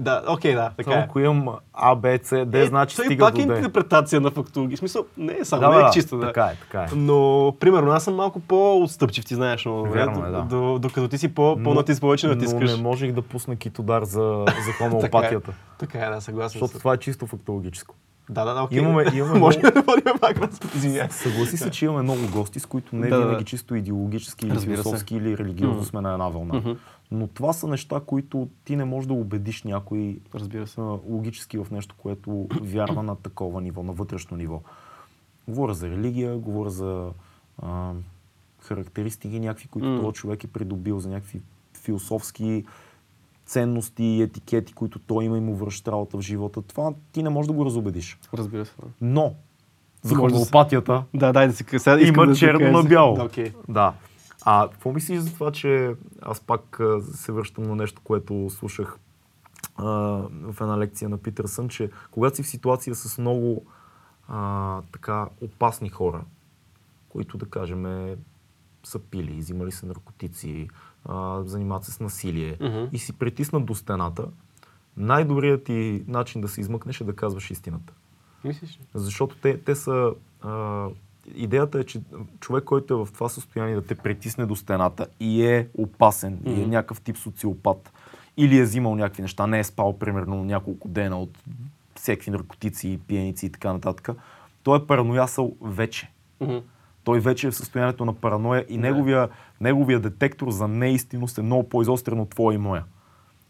Speaker 1: Да, окей, да, така
Speaker 2: Само
Speaker 1: е.
Speaker 2: ако имам А, Б, С, Д, значи
Speaker 1: той
Speaker 2: стига
Speaker 1: пак
Speaker 2: до
Speaker 1: е интерпретация на фактологи. В смисъл, не е само,
Speaker 2: Да,
Speaker 1: не е
Speaker 2: да,
Speaker 1: чисто, да.
Speaker 2: така е, така е.
Speaker 1: Но, примерно, аз съм малко по-отстъпчив, ти знаеш много добре.
Speaker 2: Вярно е, да.
Speaker 1: До- Докато ти си по, по-натис, повече натискаш.
Speaker 2: Но не можех да пусна китодар за, за хомеопатията.
Speaker 1: Така е, да, съгласен
Speaker 2: защото
Speaker 1: съм.
Speaker 2: това е чисто фактологическо.
Speaker 1: Да, да, да, окей.
Speaker 2: Имаме- имаме
Speaker 1: Може
Speaker 2: много-
Speaker 1: да водим пак извинявай.
Speaker 2: Съгласи се, че имаме много гости, с които не
Speaker 1: Да,
Speaker 2: винаги чисто идеологически или философски или религиозно
Speaker 1: Мгм.
Speaker 2: сме на една вълна.
Speaker 1: Мгм.
Speaker 2: Но това са неща, които ти не можеш да убедиш някой
Speaker 1: Разбира се.
Speaker 2: логически в нещо, което вярва на такова ниво, на вътрешно ниво. Говоря за религия, говоря за а, характеристики, някакви, които
Speaker 1: М.
Speaker 2: този човек е придобил, за някакви философски ценности и етикети, които той има и му връща работа в живота. Това ти не можеш да го разобедиш.
Speaker 1: Разбира се.
Speaker 2: Но за
Speaker 1: да се-
Speaker 2: хомеопатията
Speaker 1: Да, дай да си кажа. Сега
Speaker 2: има
Speaker 1: да
Speaker 2: черно на бяло.
Speaker 1: Да, окей.
Speaker 2: Да. А какво мислиш за това, че аз пак се връщам на нещо, което слушах а, в една лекция на Питърсън, че когато си в ситуация с много а, така опасни хора, които да кажем са пили, взимали са наркотици, а, занимават се с насилие
Speaker 1: Мгм.
Speaker 2: и си притиснат до стената, най-добрият ти начин да се измъкнеш е да казваш истината.
Speaker 1: Мислиш? ли?
Speaker 2: Защото те, те са... А, идеята е, че човек, който е в това състояние да те притисне до стената и е опасен, и е някакъв тип социопат, или е взимал някакви неща, не е спал примерно няколко дена от всеки наркотици, пиеници и така нататък, той е параноясал вече.
Speaker 1: Мгм.
Speaker 2: Той вече е в състоянието на параноя и неговия, неговия детектор за неистинност е много по-изострен от твоя и моя.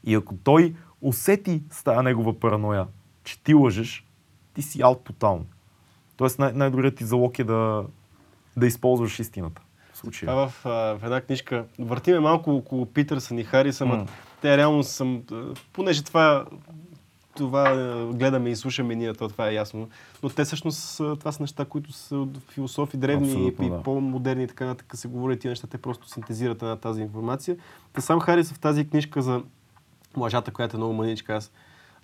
Speaker 2: И ако той усети с тази негова параноя, че ти лъжеш, ти си аут тотално. Тоест най- най-добрият ти залог е да, да използваш истината. В случая.
Speaker 1: Това в, а, в една книжка. Въртиме малко около Питърсън и Харис, ама
Speaker 2: М.
Speaker 1: те реално съм... Понеже това, това а, гледаме и слушаме ние, то това е ясно. Но те всъщност това са неща, които са от философи древни
Speaker 2: Абсолютно,
Speaker 1: и
Speaker 2: да.
Speaker 1: по-модерни и така нататък се говорят тия неща, те просто синтезират една тази информация. Те сам Харис в тази книжка за лъжата, която е много маничка, аз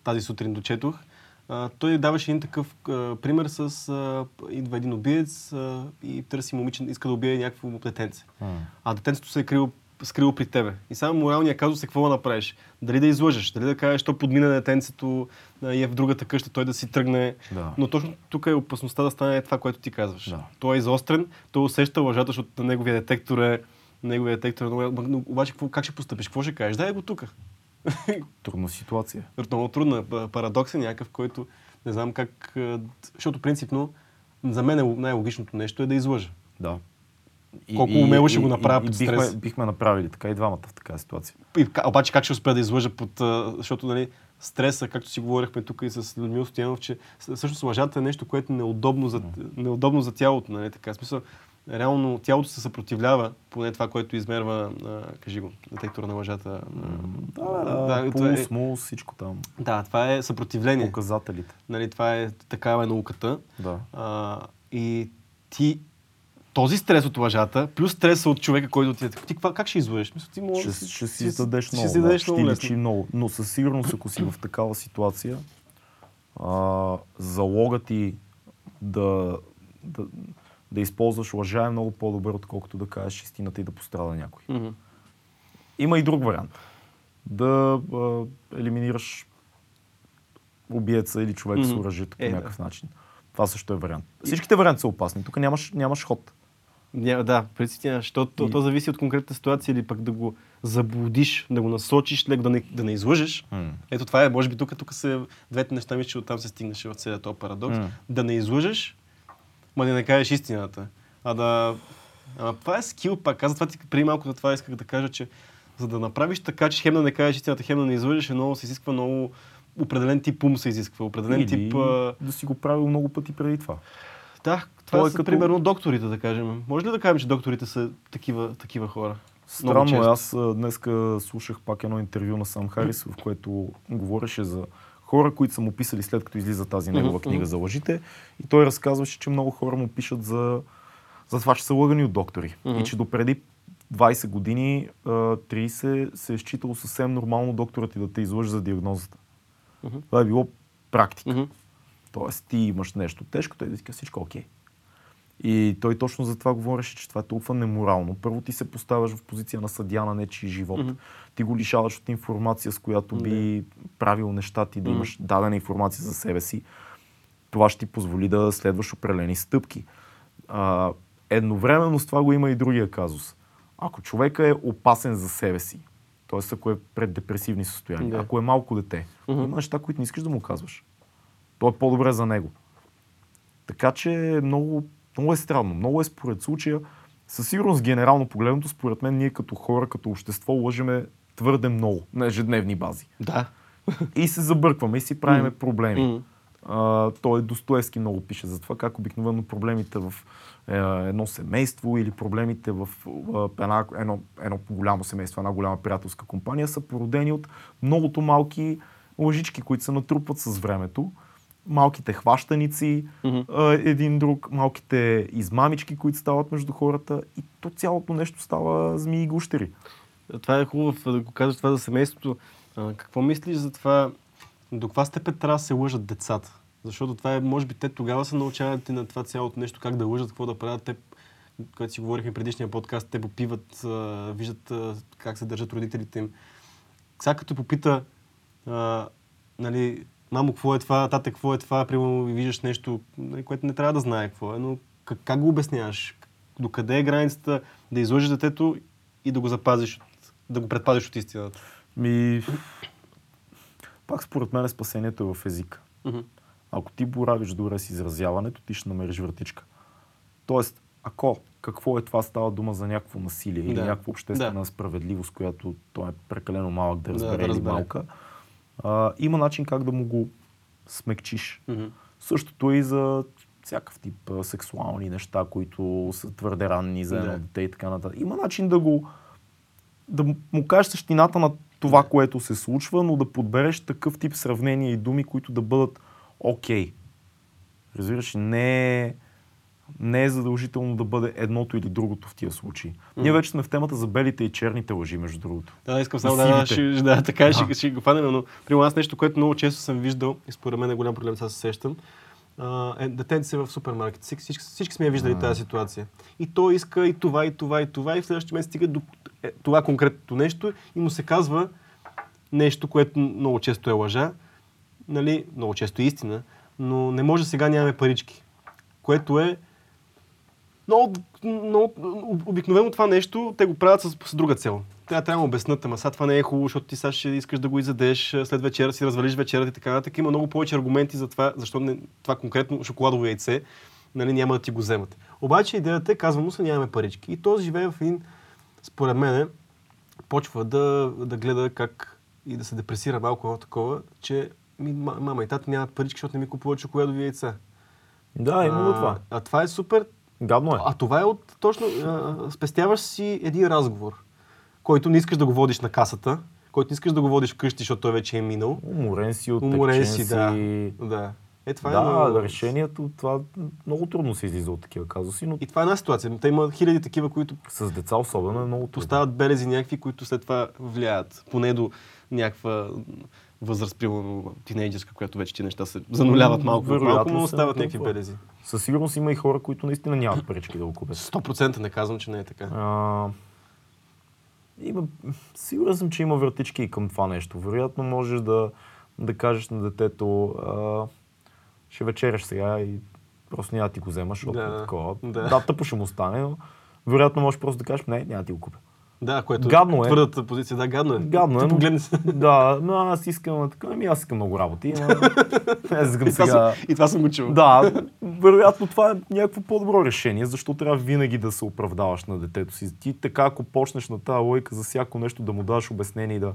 Speaker 1: тази сутрин дочетох. А, той даваше един такъв а, пример с а, идва един убиец а, и търси момиче, иска да убие някакво детенце. А детенцето се е крило, скрило при тебе. И само моралният казус е какво да направиш. Дали да излъжеш, дали да кажеш, що подмина детенцето и е в другата къща, той да си тръгне.
Speaker 2: Да.
Speaker 1: Но точно тук е опасността да стане това, което ти казваш.
Speaker 2: Да.
Speaker 1: Той е изострен, той усеща лъжата, защото неговия детектор е неговия детектор е много... Но Обаче какво, как ще постъпиш? Какво ще кажеш? Дай го тук.
Speaker 2: Трудна ситуация.
Speaker 1: Много трудно. е. Парадокс е някакъв, който не знам как... Защото принципно за мен е най-логичното нещо е да излъжа.
Speaker 2: Да.
Speaker 1: Колко умело ще го направя под
Speaker 2: и бихме,
Speaker 1: стрес.
Speaker 2: бихме направили така и двамата в такава ситуация.
Speaker 1: И, обаче как ще успея да излъжа под... Защото, нали, стреса, както си говорихме тук и с Людмил Стоянов, че всъщност лъжата е нещо, което е неудобно за, неудобно за тялото, нали, така. Смисъл, реално тялото се съпротивлява, поне това, което измерва, а, кажи го, детектора на лъжата.
Speaker 2: Да, да, да
Speaker 1: е,
Speaker 2: пулс, мулс, всичко там.
Speaker 1: да, това е съпротивление.
Speaker 2: Показателите.
Speaker 1: Нали, това е такава е науката.
Speaker 2: Да.
Speaker 1: А, и ти този стрес от лъжата, плюс стреса от човека, който ти е... Ти как ще излъжеш? Мисля, ти можеш
Speaker 2: Ще,
Speaker 1: да си-
Speaker 2: ще
Speaker 1: си-
Speaker 2: си дадеш
Speaker 1: ще
Speaker 2: много.
Speaker 1: си
Speaker 2: да,
Speaker 1: дадеш
Speaker 2: ще
Speaker 1: много лесно.
Speaker 2: личи много. Но със сигурност, ако си в такава ситуация, а, залога ти да, да, да използваш лъжа е много по-добър, отколкото да кажеш истината и да пострада някой.
Speaker 1: Мгм.
Speaker 2: Има и друг вариант. Да а, елиминираш убиеца или човек с
Speaker 1: Мгм.
Speaker 2: оръжието по
Speaker 1: Е, да.
Speaker 2: някакъв начин. Това също е вариант. Всичките варианти са опасни. Тук нямаш, нямаш ход.
Speaker 1: Няма, да, няма, защото то,
Speaker 2: И-
Speaker 1: то зависи от конкретната ситуация или пък да го заблудиш, да го насочиш, леко да не, да не излъжеш.
Speaker 2: М.
Speaker 1: Ето това е, може би тук, тук са двете неща, мисля, че оттам се стигнеше в целият този парадокс.
Speaker 2: М.
Speaker 1: Да не излъжеш, ма да не кажеш истината. А да... Ама това е скил пак. Аз затова ти преди малко за това исках да кажа, че за да направиш така, че хем да не кажеш истината, хем да не излъжеш, е много се изисква много определен тип ум се изисква, определен
Speaker 2: Или
Speaker 1: тип...
Speaker 2: Да си го правил много пъти преди това.
Speaker 1: Да, това
Speaker 2: То е
Speaker 1: са
Speaker 2: като-
Speaker 1: примерно докторите, да кажем. Може ли да кажем, че докторите са такива, такива хора?
Speaker 2: Странно е, аз а, днеска слушах пак едно интервю на Сам Харис, в което говореше за хора, които са му писали след като излиза тази негова книга за лъжите. И той разказваше, че много хора му пишат за, за това, че са лъгани от доктори. И че допреди 20 години, а, 30, се е считало съвсем нормално докторът ти да те излъжи за диагнозата. Това е било практика. Тоест ти имаш нещо тежко, той да ти каже всичко окей. И той точно за това говореше, че това е толкова неморално. Първо ти се поставяш в позиция на съдя на нечи живот.
Speaker 1: Мгм.
Speaker 2: Ти го лишаваш от информация, с която би правил неща ти, да
Speaker 1: Мгм.
Speaker 2: имаш дадена информация за себе си. Това ще ти позволи да следваш определени стъпки. А, едновременно с това го има и другия казус. Ако човека е опасен за себе си, т.е. ако е пред депресивни състояния,
Speaker 1: Да.
Speaker 2: ако е малко дете,
Speaker 1: Мгм.
Speaker 2: има неща, които не искаш да му казваш. То е по-добре за него. Така че много, много е странно. Много е според случая. Със сигурност, генерално погледното, според мен, ние като хора, като общество, лъжеме твърде много на ежедневни бази.
Speaker 1: Да.
Speaker 2: И се забъркваме и си правиме
Speaker 1: Мгм.
Speaker 2: проблеми.
Speaker 1: Мгм.
Speaker 2: А, той Достоевски много пише за това, как обикновено проблемите в е, едно семейство или проблемите в е, една, едно, едно голямо семейство, една голяма приятелска компания са породени от многото малки лъжички, които се натрупват с времето. Малките хващаници, а, един друг, малките измамички, които стават между хората и то цялото нещо става змии и гущери.
Speaker 1: Това е хубаво да го кажеш това за семейството. А, какво мислиш за това? До каква степен трябва да се лъжат децата? Защото това е, може би, те тогава са научават на това цялото нещо, как да лъжат, какво да правят. Те, когато си говорихме предишния подкаст, те попиват, а, виждат а, как се държат родителите им. Сега като попита, а, нали, мамо, какво е това, тате, какво е това, примерно виждаш нещо, нали, което не трябва да знае какво е, но как, как го обясняваш? Докъде е границата да излъжеш детето и да го запазиш, да го предпазиш от истината?
Speaker 2: Ми... Пак според мен спасението е в езика.
Speaker 1: Мгм.
Speaker 2: Ако ти боравиш добре с изразяването, ти ще намериш вратичка. Тоест, ако какво е това, става дума за някакво насилие или
Speaker 1: Да.
Speaker 2: някаква обществена
Speaker 1: Да.
Speaker 2: справедливост, която той е прекалено малък да
Speaker 1: Да,
Speaker 2: разбере
Speaker 1: да
Speaker 2: или
Speaker 1: разбере.
Speaker 2: малка, а, има начин как да му го смекчиш.
Speaker 1: Мгм.
Speaker 2: Същото е и за всякакъв тип сексуални неща, които са твърде ранни за едно
Speaker 1: Да.
Speaker 2: дете и така нататък. Има начин да го да му кажеш същината на това, което се случва, но да подбереш такъв тип сравнения и думи, които да бъдат окей. Разбираш, ли? не е, не е задължително да бъде едното или другото в тия случаи. Ние вече сме в темата за белите и черните лъжи, между другото.
Speaker 1: Да, искам само да, ще, да, така
Speaker 2: Да.
Speaker 1: ще, ще го хванем, но при аз нещо, което много често съм виждал и според мен е голям проблем, сега се сещам. Е, детенце в супермаркет. Всички, всички, сме я виждали тази ситуация. И той иска и това, и това, и това, и в следващия месец стига до е, това конкретното нещо и му се казва нещо, което много често е лъжа, нали, много често е истина, но не може сега нямаме парички. Което е много, много обикновено това нещо те го правят с, с друга цел. Трябва трябва да обяснат, ама сега това не е хубаво, защото ти сега ще искаш да го изядеш, след вечера си развалиш вечерата и така нататък. Има много повече аргументи за това, защо не, това конкретно шоколадово яйце нали, няма да ти го вземат. Обаче идеята е, казва му се, нямаме парички. И този живее в един, според мен, почва да, да гледа как и да се депресира малко едно такова, че ми, ма- мама и тата нямат парички, защото не ми купуват шоколадови яйца.
Speaker 2: Да, именно
Speaker 1: а,
Speaker 2: това.
Speaker 1: А това е супер
Speaker 2: Гадно е.
Speaker 1: а това е от точно. А, спестяваш си един разговор, който не искаш да го водиш на касата, който не искаш да го водиш вкъщи, защото той вече е минал.
Speaker 2: Уморен си,
Speaker 1: Уморен
Speaker 2: оттечен
Speaker 1: си, да. Да. Е, това е
Speaker 2: да,
Speaker 1: много...
Speaker 2: решението, това много трудно се излиза от такива казуси, но
Speaker 1: И това е една ситуация. Те има хиляди такива, които
Speaker 2: с деца особено е много трудно.
Speaker 1: поставят белези някакви, които след това влияят. Поне до някаква възраст, примерно тинейджерска, която вече ти неща се зануляват малко,
Speaker 2: вероятно
Speaker 1: малко, но остават някакви белези.
Speaker 2: Със сигурност има и хора, които наистина нямат парички да го купят.
Speaker 1: 100% не казвам, че не е така.
Speaker 2: А, има, сигурен съм, че има вратички и към това нещо. Вероятно можеш да, да кажеш на детето, а, ще вечеряш сега и просто няма да ти го вземаш, защото
Speaker 1: Да,
Speaker 2: е такова.
Speaker 1: да.
Speaker 2: Да. тъпо ще му стане, но вероятно можеш просто да кажеш, не, няма да ти го купя.
Speaker 1: Да, което
Speaker 2: Гадно е.
Speaker 1: твърдата позиция. Да, гадно е.
Speaker 2: Гадно е, но-
Speaker 1: погледни се.
Speaker 2: Да, но аз искам така, ами аз искам много работи. но Не искам
Speaker 1: И това,
Speaker 2: сега.
Speaker 1: съм, и това съм учил.
Speaker 2: Да, вероятно това е някакво по-добро решение, защото трябва винаги да се оправдаваш на детето си. Ти така, ако почнеш на тази лойка за всяко нещо да му даваш обяснение и да...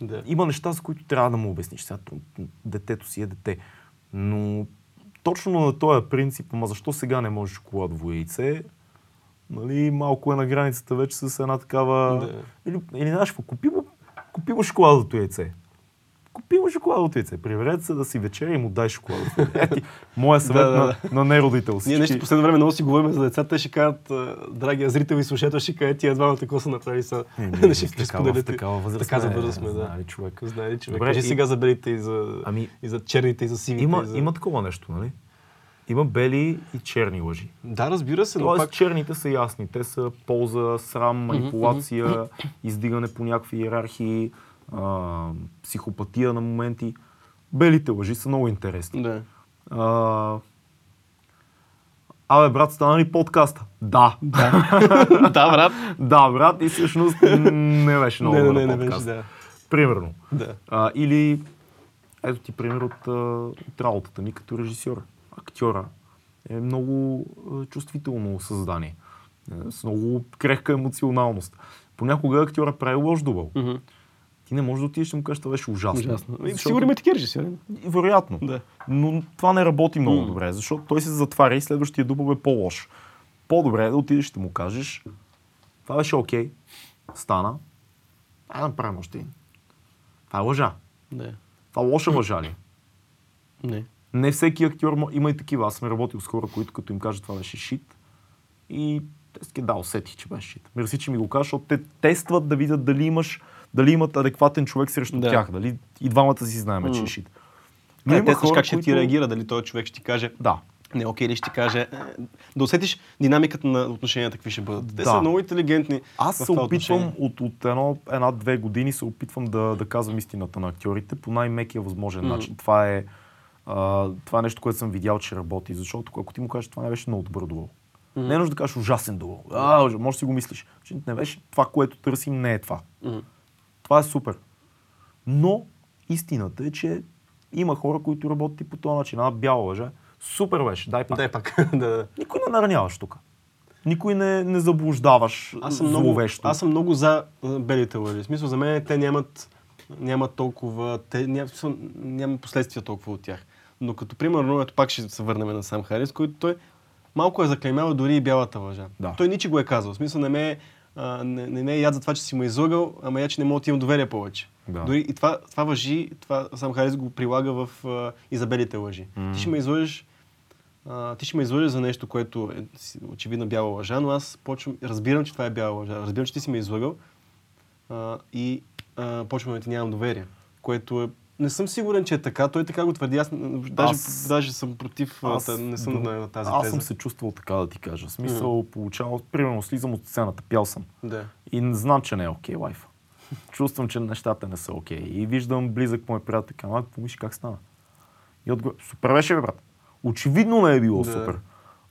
Speaker 1: Да.
Speaker 2: Има неща, за които трябва да му обясниш. Сега детето си е дете. Но точно на този принцип, ама защо сега не можеш шоколадово яйце, нали, малко е на границата вече с една такава...
Speaker 1: Да.
Speaker 2: Или, или знаеш, купи му, купи му шоколадото яйце. Купи му шоколадото яйце. Приберете се да си вечеря и му дай шоколадото. Е, ти, моя съвет
Speaker 1: Да, да,
Speaker 2: на, на неродител.
Speaker 1: Ние
Speaker 2: Всички-
Speaker 1: нещо последно време много си говорим за децата. Те ще кажат, а, драги зрители и слушател, ще кажат тия двамата какво са направили са.
Speaker 2: Е, ние
Speaker 1: Не ще
Speaker 2: такава-
Speaker 1: споделят.
Speaker 2: в такава възраст
Speaker 1: Така за възраст сме, да.
Speaker 2: знае човек.
Speaker 1: Знае човек?
Speaker 2: Добре,
Speaker 1: Кажи
Speaker 2: и-
Speaker 1: сега за белите и за,
Speaker 2: Ами-
Speaker 1: и за черните и за сивите.
Speaker 2: Има,
Speaker 1: и за...
Speaker 2: има такова нещо, нали? Има бели и черни лъжи.
Speaker 1: Да, разбира се, но
Speaker 2: Тоест,
Speaker 1: пак...
Speaker 2: черните са ясни. Те са полза, срам, манипулация, издигане по някакви иерархии, а, психопатия на моменти. Белите лъжи са много интересни.
Speaker 1: Да.
Speaker 2: А, Абе, брат, стана ли подкаста? Да.
Speaker 1: да, брат.
Speaker 2: Да, брат, и всъщност не беше много
Speaker 1: Не, не, не, не беше, да.
Speaker 2: Примерно.
Speaker 1: Да.
Speaker 2: А, или, ето ти пример от, от работата ми като режисьор. Актьора е много а, чувствително създание. Е, С много крехка емоционалност. Понякога актьора прави лош дубъл.
Speaker 1: Мгм.
Speaker 2: Ти не можеш да отидеш и му кажеш, това беше ужасно.
Speaker 1: Ужасно.
Speaker 2: Защото-
Speaker 1: Сигурно има такива режисьори.
Speaker 2: Вероятно.
Speaker 1: Да.
Speaker 2: Но това не работи много
Speaker 1: М.
Speaker 2: добре, защото той се затваря и следващия дубъл е по-лош. По-добре е да отидеш и да му кажеш, това беше окей, стана, ай да направим още. Това е лъжа.
Speaker 1: Да.
Speaker 2: Това лоша лъжа ли? е?
Speaker 1: Не.
Speaker 2: Не всеки актьор, има и такива. Аз съм работил с хора, които като им кажа това беше шит и те си да, усетих, че беше шит. Мерси, че ми го кажа, защото те тестват да видят дали имаш, дали имат адекватен човек срещу
Speaker 1: Да.
Speaker 2: тях, дали и двамата си знаем, че е шит.
Speaker 1: Не,
Speaker 2: има
Speaker 1: те знаеш
Speaker 2: хора,
Speaker 1: как ще ти реагира, дали този човек ще ти каже
Speaker 2: Да.
Speaker 1: не, окей, ли ще ти каже, е, да усетиш динамиката на отношенията, какви ще бъдат. Те
Speaker 2: Да.
Speaker 1: са много интелигентни.
Speaker 2: Аз се опитвам от, от едно, една-две години се опитвам да, да казвам истината на актьорите по най-мекия възможен
Speaker 1: Мгм.
Speaker 2: начин. Това е, а, това е нещо, което съм видял, че работи, защото ако ти му кажеш, това не беше много добър дувал.
Speaker 1: Мгм.
Speaker 2: Не е нужно да кажеш ужасен дувал. А, може си го мислиш. Че не беше това, което търсим, не е това.
Speaker 1: Мгм.
Speaker 2: Това е супер. Но истината е, че има хора, които работят и по този начин. Една бяла лъжа. Супер беше, дай пак.
Speaker 1: Дай пак. да.
Speaker 2: Никой не нараняваш тук. Никой не, не заблуждаваш
Speaker 1: Аз съм, много,
Speaker 2: зловещо.
Speaker 1: аз съм много за а, белите лъжи. В смисъл, за мен те нямат, нямат толкова, те няма, в смисъл, няма последствия толкова от тях. Но като примерно, ето пак ще се върнем на Сам Харис, който той малко е заклеймял дори и бялата лъжа.
Speaker 2: Да.
Speaker 1: Той ничи го е казал. В смисъл, не ме, е, а, не, не ме е яд за това, че си му е излъгал, ама я, че не мога да имам доверие повече.
Speaker 2: Да.
Speaker 1: Дори и това, това въжи, това Сам Харис го прилага в а, и за белите лъжи.
Speaker 2: М.
Speaker 1: Ти ще ме излъжеш, а, ти ще ме излъжеш за нещо, което е очевидно бяла лъжа, но аз почвам, разбирам, че това е бяла лъжа. Разбирам, че ти си ме излъгал а, и а, почвам да ти нямам доверие. Което е... Не съм сигурен, че е така. Той така го твърди. Аз даже,
Speaker 2: Аз-
Speaker 1: даже съм против. Аз,
Speaker 2: Аз,
Speaker 1: не съм на, на тази
Speaker 2: аз
Speaker 1: теза.
Speaker 2: съм се чувствал така да ти кажа. В смисъл, получавал, примерно слизам от сцената, пял съм.
Speaker 1: Да.
Speaker 2: И знам, че не е окей лайф. Чувствам, че нещата не са окей. И виждам близък мой приятел, така, помислиш как стана. И отговор, супер беше, бе, брат. Очевидно не е било
Speaker 1: Да.
Speaker 2: супер.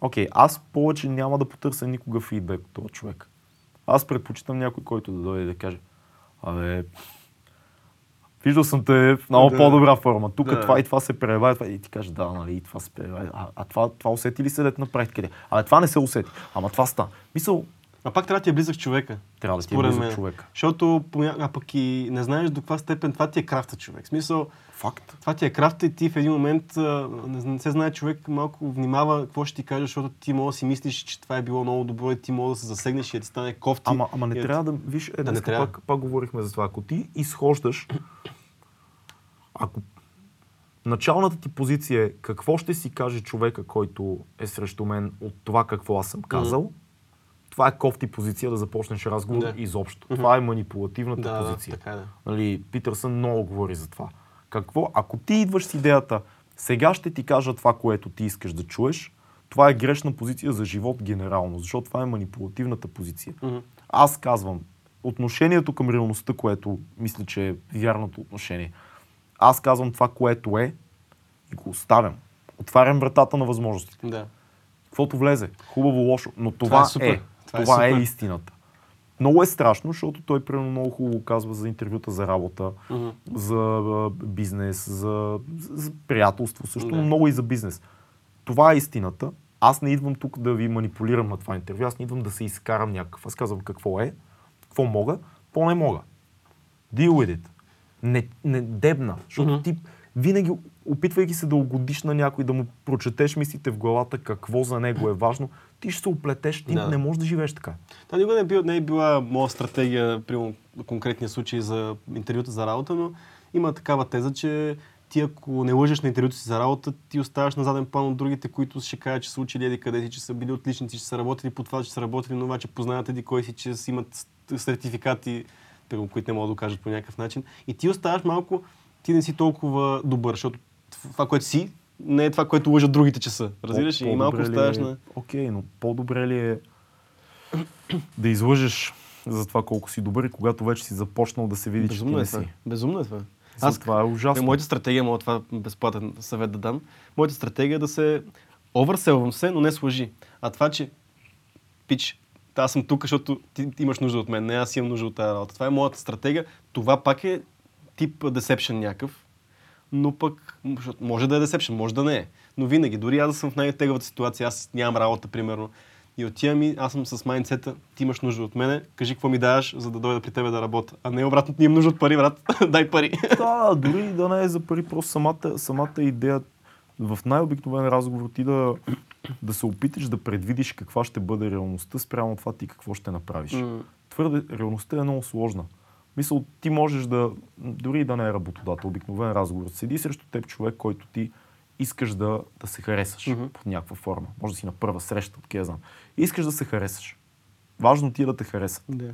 Speaker 2: Окей, аз повече няма да потърся никога фидбек от този човек. Аз предпочитам някой, който да дойде да каже, абе, виждал съм те в много
Speaker 1: Да.
Speaker 2: по-добра форма. Тук
Speaker 1: Да.
Speaker 2: това и това се преба, и, това... и ти каже, да, нали, и това се преба. А, а това, това усети ли се дет направи къде? Абе, това не се усети. Ама това стана. Мисъл,
Speaker 1: А пак трябва да ти е близък човека.
Speaker 2: трябва да ти е близък
Speaker 1: мен.
Speaker 2: човек.
Speaker 1: Защото а пък и не знаеш до каква степен това ти е крафта човек. В смисъл,
Speaker 2: Факт.
Speaker 1: това ти е крафта и ти в един момент не, се знае човек малко внимава какво ще ти каже, защото ти може да си мислиш, че това е било много добро и ти може да се засегнеш и да ти стане кофти.
Speaker 2: Ама, ама не трябва да... Виж, е,
Speaker 1: Да, не трябва.
Speaker 2: пак, пак говорихме за това. Ако ти изхождаш, ако началната ти позиция е какво ще си каже човека, който е срещу мен от това какво аз съм казал, това е кофти позиция да започнеш разговор
Speaker 1: Да.
Speaker 2: изобщо. Това е манипулативната
Speaker 1: Да, да,
Speaker 2: позиция.
Speaker 1: така е, да.
Speaker 2: Нали, Питърсън много говори за това. Какво, ако ти идваш с идеята, сега ще ти кажа това, което ти искаш да чуеш, това е грешна позиция за живот генерално, защото това е манипулативната позиция.
Speaker 1: Мгм.
Speaker 2: Аз казвам, отношението към реалността, което мисля, че е вярното отношение. Аз казвам това, което е и го оставям. Отварям вратата на възможностите.
Speaker 1: Да.
Speaker 2: Каквото влезе, хубаво, лошо, но това,
Speaker 1: е супер.
Speaker 2: е.
Speaker 1: Това е
Speaker 2: Това е,
Speaker 1: супер.
Speaker 2: истината. Много е страшно, защото той примерно много хубаво казва за интервюта за работа,
Speaker 1: Мгм.
Speaker 2: за бизнес, за, за приятелство също, но много и за бизнес. Това е истината. Аз не идвам тук да ви манипулирам на това интервю, аз не идвам да се изкарам някакъв. Аз казвам какво е, какво мога, какво не мога. Deal with it. Не, не дебна, защото
Speaker 1: Мгм.
Speaker 2: ти винаги, опитвайки се да угодиш на някой, да му прочетеш мислите в главата, какво за него е важно, ти ще се оплетеш, ти
Speaker 1: Да.
Speaker 2: не можеш да живееш така.
Speaker 1: Това никога не е, бил, не е била моя стратегия, при конкретния случай за интервюта за работа, но има такава теза, че ти ако не лъжеш на интервюто си за работа, ти оставаш на заден план от другите, които ще кажат, че са учили еди къде си, че са били отличници, че са работили по това, че са работили на това, че познават еди кой си, че си имат сертификати, които не могат да докажат по някакъв начин. И ти оставаш малко, ти не си толкова добър, защото това, което си, не е това, което лъжат другите, че са. Разбираш?
Speaker 2: По-
Speaker 1: и малко
Speaker 2: ли
Speaker 1: оставаш
Speaker 2: е-
Speaker 1: на...
Speaker 2: Окей, но по-добре ли е да излъжеш за това колко си добър и когато вече си започнал да се види, че ти
Speaker 1: Безумно е това.
Speaker 2: си.
Speaker 1: Безумно е това.
Speaker 2: Аз, това е ужасно.
Speaker 1: Е, моята стратегия, мога това безплатен съвет да дам, моята стратегия е да се оверселвам се, но не с лъжи. А това, че пич, аз съм тук, защото ти, ти имаш нужда от мен, не аз имам нужда от тази работа. Това е моята стратегия. Това пак е тип deception някакъв, но пък може да е deception, може да не е. Но винаги, дори аз да съм в най-тегавата ситуация, аз нямам работа, примерно, и отивам и аз съм с майндсета, ти имаш нужда от мене, кажи какво ми даваш, за да дойда при тебе да работя. А не обратно, ти имам нужда от пари, брат, дай пари.
Speaker 2: Да, дори да не е за пари, просто самата, самата идея в най-обикновен разговор ти да, да се опиташ да предвидиш каква ще бъде реалността спрямо това ти какво ще направиш.
Speaker 1: М.
Speaker 2: Твърде, реалността е много сложна. Мисъл, ти можеш да, дори да не е работодател, обикновен разговор, седи срещу теб човек, който ти искаш да, да се харесаш
Speaker 1: Мгм.
Speaker 2: под някаква форма. Може да си на първа среща, откъде я знам. Искаш да се харесаш. Важно ти е да те харесат.
Speaker 1: Да.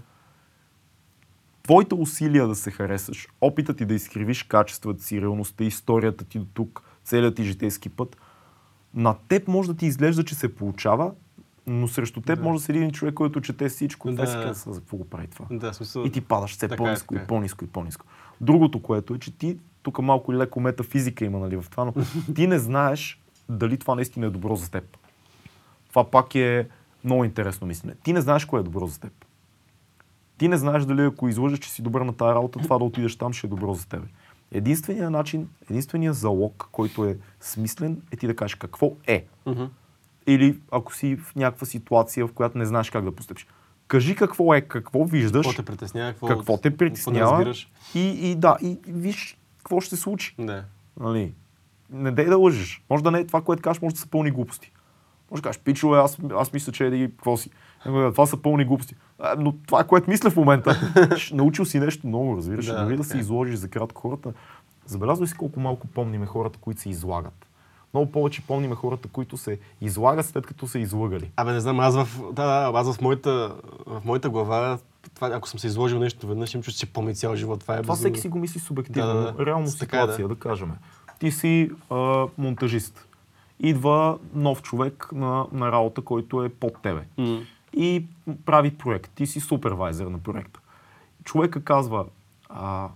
Speaker 2: Твоите усилия да се харесаш, опитът ти да изкривиш качествата си, реалността, историята ти до тук, целият ти житейски път, на теб може да ти изглежда, че се получава, но срещу теб
Speaker 1: Да.
Speaker 2: може да седи един човек, който чете всичко. Да,
Speaker 1: Да,
Speaker 2: си казва, за какво го прави това?
Speaker 1: Да, смисъл.
Speaker 2: И ти падаш все
Speaker 1: е,
Speaker 2: по-ниско
Speaker 1: така
Speaker 2: и
Speaker 1: е.
Speaker 2: по-ниско и по-ниско. Другото, което е, че ти, тук малко леко метафизика има нали, в това, но ти не знаеш дали това наистина е добро за теб. Това пак е много интересно мислене. Ти не знаеш кое е добро за теб. Ти не знаеш дали ако излъжеш, че си добър на тази работа, това да отидеш там ще е добро за теб. Единственият начин, единственият залог, който е смислен, е ти да кажеш какво е.
Speaker 1: Мгм.
Speaker 2: Или ако си в някаква ситуация, в която не знаеш как да постъпиш. Кажи какво е, какво виждаш,
Speaker 1: Какво те притеснява? Какво,
Speaker 2: какво те притеснява и, и да, и виж какво ще се случи.
Speaker 1: Да.
Speaker 2: Нали? Не дей да лъжеш. Може да не е това, което кажеш, може да са пълни глупости. Може да кажеш, пичове, аз, аз мисля, че еди, какво си. Е, Това са пълни глупости. А, но това е което мисля в момента. Научил си нещо много, разбираш.
Speaker 1: Да,
Speaker 2: Да, Дори да
Speaker 1: така
Speaker 2: се
Speaker 1: е.
Speaker 2: изложиш за кратко хората. Забелязвай си колко малко помниме хората, които се излагат. Много повече помниме хората, които се излагат след като са излъгали.
Speaker 1: Абе, не знам, аз в, да, да, аз в моята, в моята глава, това, ако съм се изложил нещо веднъж, им че помня цял живот. Това е
Speaker 2: Това
Speaker 1: безумно.
Speaker 2: всеки си го мисли субективно.
Speaker 1: Да, да, да.
Speaker 2: Реално
Speaker 1: е,
Speaker 2: ситуация, да. да кажем. Ти си а, монтажист. Идва нов човек на, на работа, който е под тебе.
Speaker 1: М.
Speaker 2: И прави проект. Ти си супервайзер на проекта. Човека казва, а,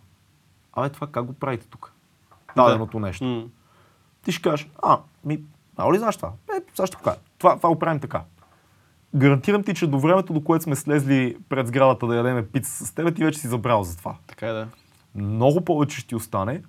Speaker 2: абе това как го правите тук? Даденото нещо.
Speaker 1: М.
Speaker 2: Ти ще кажеш, а, ми, а ли знаеш това? Е, сега ще покажа. Това, това го правим така. Гарантирам ти, че до времето, до което сме слезли пред сградата да ядеме пица с теб, ти вече си забрал за това.
Speaker 1: Така е, да.
Speaker 2: Много повече ще ти остане,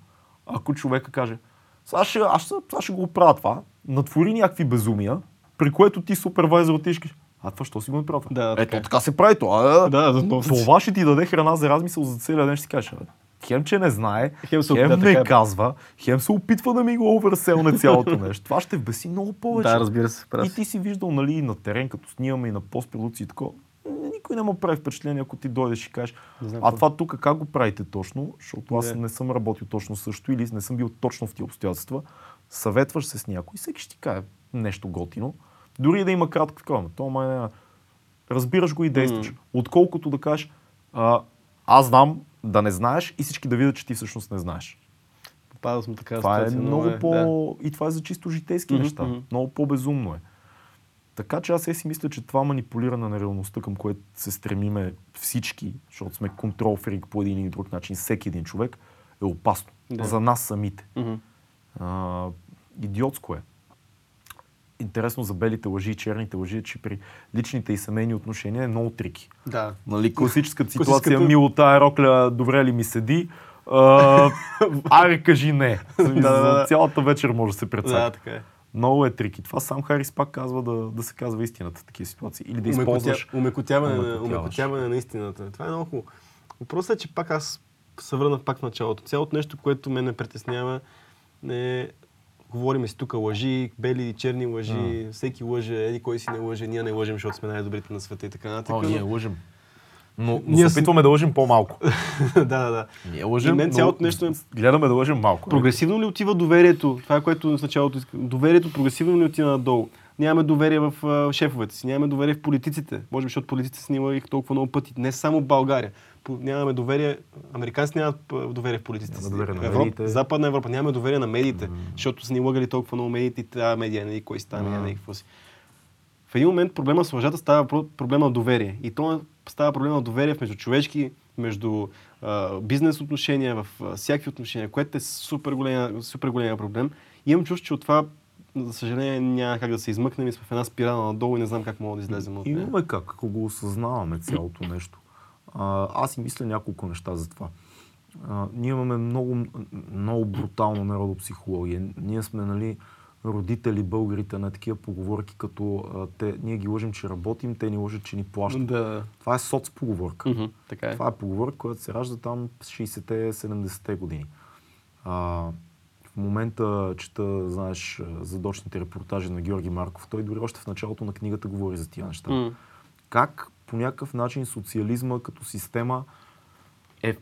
Speaker 2: ако човека каже, сега ще, аз ще- сега ще го правя това, натвори някакви безумия, при което ти супервайзер отиш, а това що си го направил? това?»
Speaker 1: Да,
Speaker 2: Ето
Speaker 1: така е.
Speaker 2: така се прави това.
Speaker 1: Да, да,
Speaker 2: Това ще ти даде храна за размисъл за целия ден, ще си кажеш, «Абе, хем, че не знае,
Speaker 1: Хем се
Speaker 2: хем не
Speaker 1: така
Speaker 2: казва, хем се опитва да ми го оверселне цялото нещо. Това ще вбеси много повече.
Speaker 1: Да, разбира се. Прав.
Speaker 2: И ти си виждал, нали, на терен, като снимаме и на постпродукции и такова. Никой не му прави впечатление, ако ти дойдеш и кажеш, а това тук как го правите точно, защото аз не съм работил точно също или не съм бил точно в тия обстоятелства. Съветваш се с някой, всеки ще ти каже нещо готино. Дори да има кратко такова, то май не, разбираш го и действаш. Отколкото да кажеш, а, аз знам да не знаеш и всички да видят, че ти всъщност не знаеш.
Speaker 1: Попадал съм в такава
Speaker 2: Това е
Speaker 1: ситуация,
Speaker 2: много
Speaker 1: е,
Speaker 2: по... И това е за чисто житейски
Speaker 1: Мгм,
Speaker 2: неща.
Speaker 1: мгм.
Speaker 2: Много по-безумно е. Така че аз е си мисля, че това манипулиране на реалността, към което се стремиме всички, защото сме контрол фрик по един или друг начин, всеки един човек, е опасно.
Speaker 1: Да.
Speaker 2: За нас самите.
Speaker 1: Да. Мгм.
Speaker 2: А, идиотско е. Интересно за белите лъжи и черните лъжи е, че при личните и семейни отношения е много трики.
Speaker 1: Да.
Speaker 2: Нали, класическата ситуация,
Speaker 1: Класическата-
Speaker 2: мило тая рокля, добре ли ми седи? Аре, кажи не.
Speaker 1: Да, да, да.
Speaker 2: За цялата вечер може да се
Speaker 1: Да,
Speaker 2: прецака.
Speaker 1: така е.
Speaker 2: Много е трики. Това сам Харис пак казва да, да се казва истината в такива ситуации. Или да използваш...
Speaker 1: Умекотя... Умекотяване, умекотяване на истината. Това е много хубаво. Въпросът е, че пак аз се върна пак в началото. Цялото нещо, което ме притеснява, е говориме си тук лъжи, бели и черни лъжи, всеки лъже, еди кой си не лъже, ние не лъжем, защото сме най-добрите на света и така нататък.
Speaker 2: О, ние лъжем. Но, но
Speaker 1: Ние
Speaker 2: се опитваме да лъжем по-малко.
Speaker 1: да, да, да.
Speaker 2: Ние лъжем,
Speaker 1: И мен цялото нещо е-
Speaker 2: гледаме да лъжем малко.
Speaker 1: Прогресивно ли отива доверието? Това е което в началото искам. Доверието прогресивно ли отива надолу? Нямаме доверие в а, шефовете си, нямаме доверие в политиците. Може би, защото политиците са ни толкова много пъти. Не само България. По- Нямаме доверие. Американците нямат доверие в политиците.
Speaker 2: Нямаме
Speaker 1: си.
Speaker 2: доверие на
Speaker 1: Европа,
Speaker 2: медиите.
Speaker 1: Западна Европа нямаме доверие на медиите, защото са ни лъгали толкова много медиите и тази медия, нали, кой става, медия, нали, какво си. В един момент проблема с лъжата става про- проблема на доверие. И то става проблема на доверие в междучовешки, между а, бизнес отношения, в а, всякакви отношения, което е супер големия, супер големия проблем. И имам чувство, че от това, за съжаление, няма как да се измъкнем и сме в една спирала надолу и не знам как мога да излезем от нея.
Speaker 2: Имаме как, ако го осъзнаваме цялото нещо. А, аз си мисля няколко неща за това. А, ние имаме много, много брутална народопсихология. Ние сме, нали, родители, българите на такива поговорки, като а, те, ние ги лъжим, че работим, те ни лъжат, че ни плащат.
Speaker 1: Да.
Speaker 2: Това е соцпоговорка.
Speaker 1: Мгм, така е.
Speaker 2: Това е поговорка, която се ражда там в 60-те, 70-те години. А, момента чета, знаеш, задочните репортажи на Георги Марков. Той дори още в началото на книгата говори за тия неща.
Speaker 1: М.
Speaker 2: Как по някакъв начин социализма като система е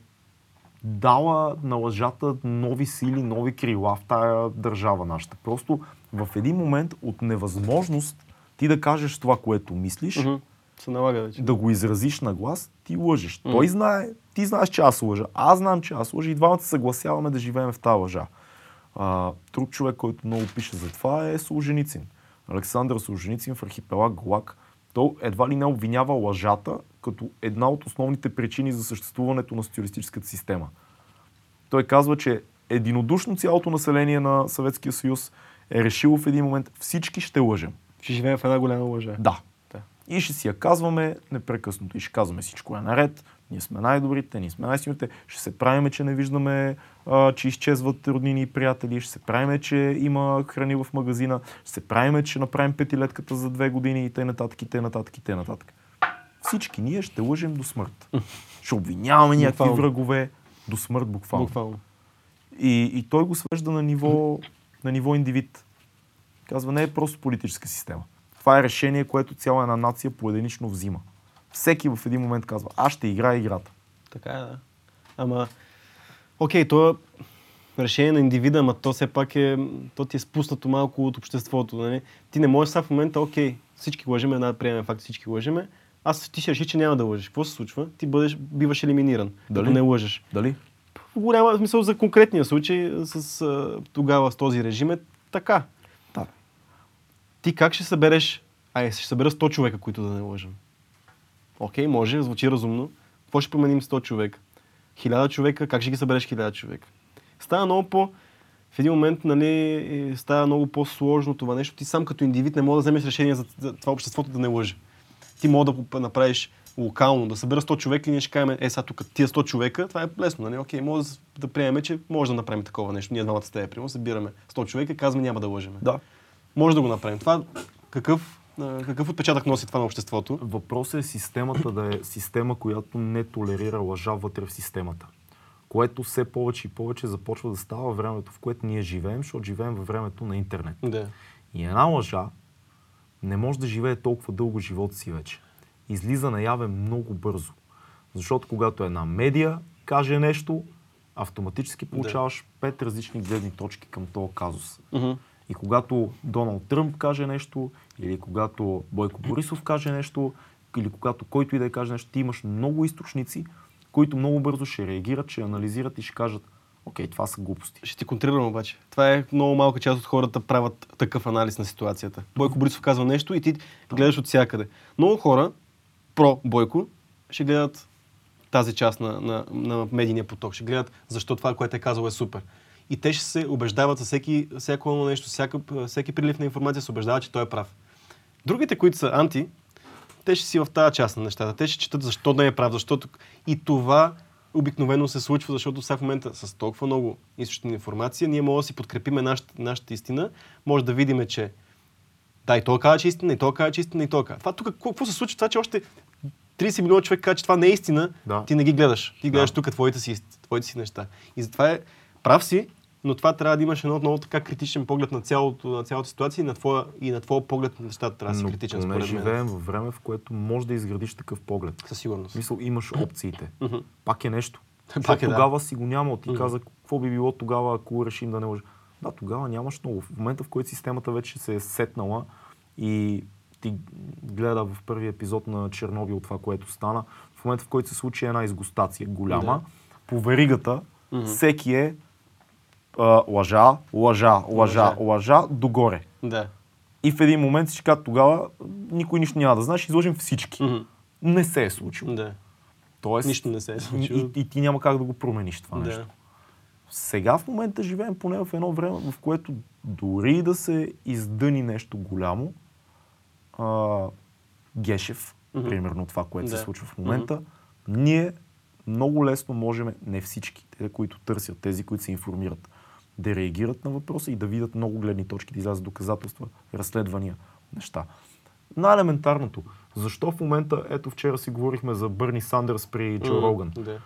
Speaker 2: дала на лъжата нови сили, нови крила в тая държава нашата. Просто в един момент от невъзможност ти да кажеш това, което мислиш,
Speaker 1: Мгм. Се налага вече.
Speaker 2: да го изразиш на глас, ти лъжеш. Той знае, ти знаеш, че аз лъжа. Аз знам, че аз лъжа и двамата се съгласяваме да живеем в тази лъжа. А, друг човек, който много пише за това е Солженицин. Александър Солженицин в архипелаг Глак. Той едва ли не обвинява лъжата като една от основните причини за съществуването на социалистическата система. Той казва, че единодушно цялото население на Съветския съюз е решило в един момент всички ще лъжем.
Speaker 1: Ще живеем в една голяма лъжа.
Speaker 2: Да.
Speaker 1: Да.
Speaker 2: И ще си я казваме непрекъснато. И ще казваме всичко е наред. Ние сме най-добрите, ние сме най-силните. Ще се правиме, че не виждаме, а, че изчезват роднини и приятели. Ще се правиме, че има храни в магазина. Ще се правиме, че направим петилетката за две години и т.н. нататък, и т.н. и т.н. нататък. Всички ние ще лъжим до смърт. Ще обвиняваме някакви врагове до смърт буквално.
Speaker 1: Буквално.
Speaker 2: И, и той го свежда на ниво, на ниво индивид. Казва, не е просто политическа система. Това е решение, което цяла една нация поединично взима. Всеки в един момент казва, аз ще играя играта.
Speaker 1: Така е, да. Ама, окей, то е решение на индивида, ама то все пак е, то ти е спуснато малко от обществото. Нали? Ти не можеш сега в момента, окей, всички лъжеме, една да приемем факт, всички лъжеме. Аз ти ще решиш, че няма да лъжеш. Какво се случва? Ти бъдеш, биваш елиминиран,
Speaker 2: Дали?
Speaker 1: ако не лъжеш.
Speaker 2: Дали?
Speaker 1: В голяма смисъл за конкретния случай с, тогава с този режим е така.
Speaker 2: Да.
Speaker 1: Ти как ще събереш, ай, ще събера 100 човека, които да не лъжем. Окей, може, звучи разумно. Какво ще променим 100 човека? 1000 човека, как ще ги събереш 1000 човека? Става много по... В един момент, нали, става много по-сложно това нещо. Ти сам като индивид не можеш да вземеш решение за, това обществото да не лъже. Ти мога да направиш локално, да събера 100 човека и ние ще кажем, е, сега тук тия 100 човека, това е лесно, нали? Окей, може да, приемем, че може да направим такова нещо. Ние двамата с теб, примерно, събираме 100 човека и казваме, няма да лъжеме.
Speaker 2: Да.
Speaker 1: Може да го направим. Това какъв, какъв отпечатък носи това на обществото?
Speaker 2: Въпросът е системата да е система, която не толерира лъжа вътре в системата. Което все повече и повече започва да става времето, в което ние живеем, защото живеем във времето на интернет.
Speaker 1: Да.
Speaker 2: И една лъжа не може да живее толкова дълго живота си вече. Излиза наяве много бързо. Защото когато една медия каже нещо, автоматически получаваш пет различни гледни точки към този казус.
Speaker 1: Мгм.
Speaker 2: И когато Доналд Тръмп каже нещо, или когато Бойко Борисов каже нещо, или когато който и да е каже нещо, ти имаш много източници, които много бързо ще реагират, ще анализират и ще кажат, окей, това са глупости.
Speaker 1: Ще ти контрирам обаче. Това е много малка част от хората правят такъв анализ на ситуацията. Бойко Борисов казва нещо и ти гледаш от всякъде. Много хора, про Бойко, ще гледат тази част на, на, на медийния поток. Ще гледат защо това, което е казал е супер. И те ще се убеждават за всеки, всяко едно нещо, всяка, всеки прилив на информация се убеждават, че той е прав. Другите, които са анти, те ще си в тази част на нещата. Те ще четат защо да е прав, защото и това обикновено се случва, защото сега в момента с толкова много източни на информация, ние можем да си подкрепиме нашата, нашата истина, може да видим, че да, и той казва, че е истина, и той казва, че е истина, и той казва. Това тук, какво, какво се случва? Това, че още 30 милиона човек казва, че това не е истина,
Speaker 2: Да.
Speaker 1: ти не ги гледаш. Ти гледаш
Speaker 2: Да.
Speaker 1: тук твоите си, твоите си неща. И затова е прав си, но това трябва да имаш едно много така критичен поглед на, цялото, на цялата ситуация и на твоя, и на твоя поглед на нещата трябва да си критичен, според мен.
Speaker 2: живеем във време, в което може да изградиш такъв поглед.
Speaker 1: Със сигурност.
Speaker 2: В смисъл, имаш опциите. Пак е нещо.
Speaker 1: Пак е, да.
Speaker 2: тогава си го няма. Ти каза, какво би било тогава, ако решим да не лъжа. Да, тогава нямаш много. В момента, в който системата вече се е сетнала и ти гледа в първи епизод на Чернобил това, което стана, в момента, в който се случи една изгустация голяма,
Speaker 1: Да.
Speaker 2: по веригата всеки е лъжа, лъжа, лъжа,
Speaker 1: Лъжа.
Speaker 2: догоре.
Speaker 1: Да.
Speaker 2: И в един момент си казват тогава, никой нищо няма да знае, ще изложим всички.
Speaker 1: Мгм.
Speaker 2: Не се е случило.
Speaker 1: Да.
Speaker 2: Тоест,
Speaker 1: Нищо не се е случило.
Speaker 2: и, и ти няма как да го промениш това нещо.
Speaker 1: Да.
Speaker 2: Сега в момента живеем поне в едно време, в което дори да се издъни нещо голямо, а, Гешев,
Speaker 1: Мгм.
Speaker 2: примерно това, което
Speaker 1: Да.
Speaker 2: се случва в момента, ние много лесно можем, не всички, те, които търсят, тези, които се информират, да реагират на въпроса и да видят много гледни точки, да излязат доказателства, разследвания, неща. Най-елементарното. Защо в момента, ето вчера си говорихме за Бърни Сандърс при Джо
Speaker 1: Мгм.
Speaker 2: Роган.
Speaker 1: Да.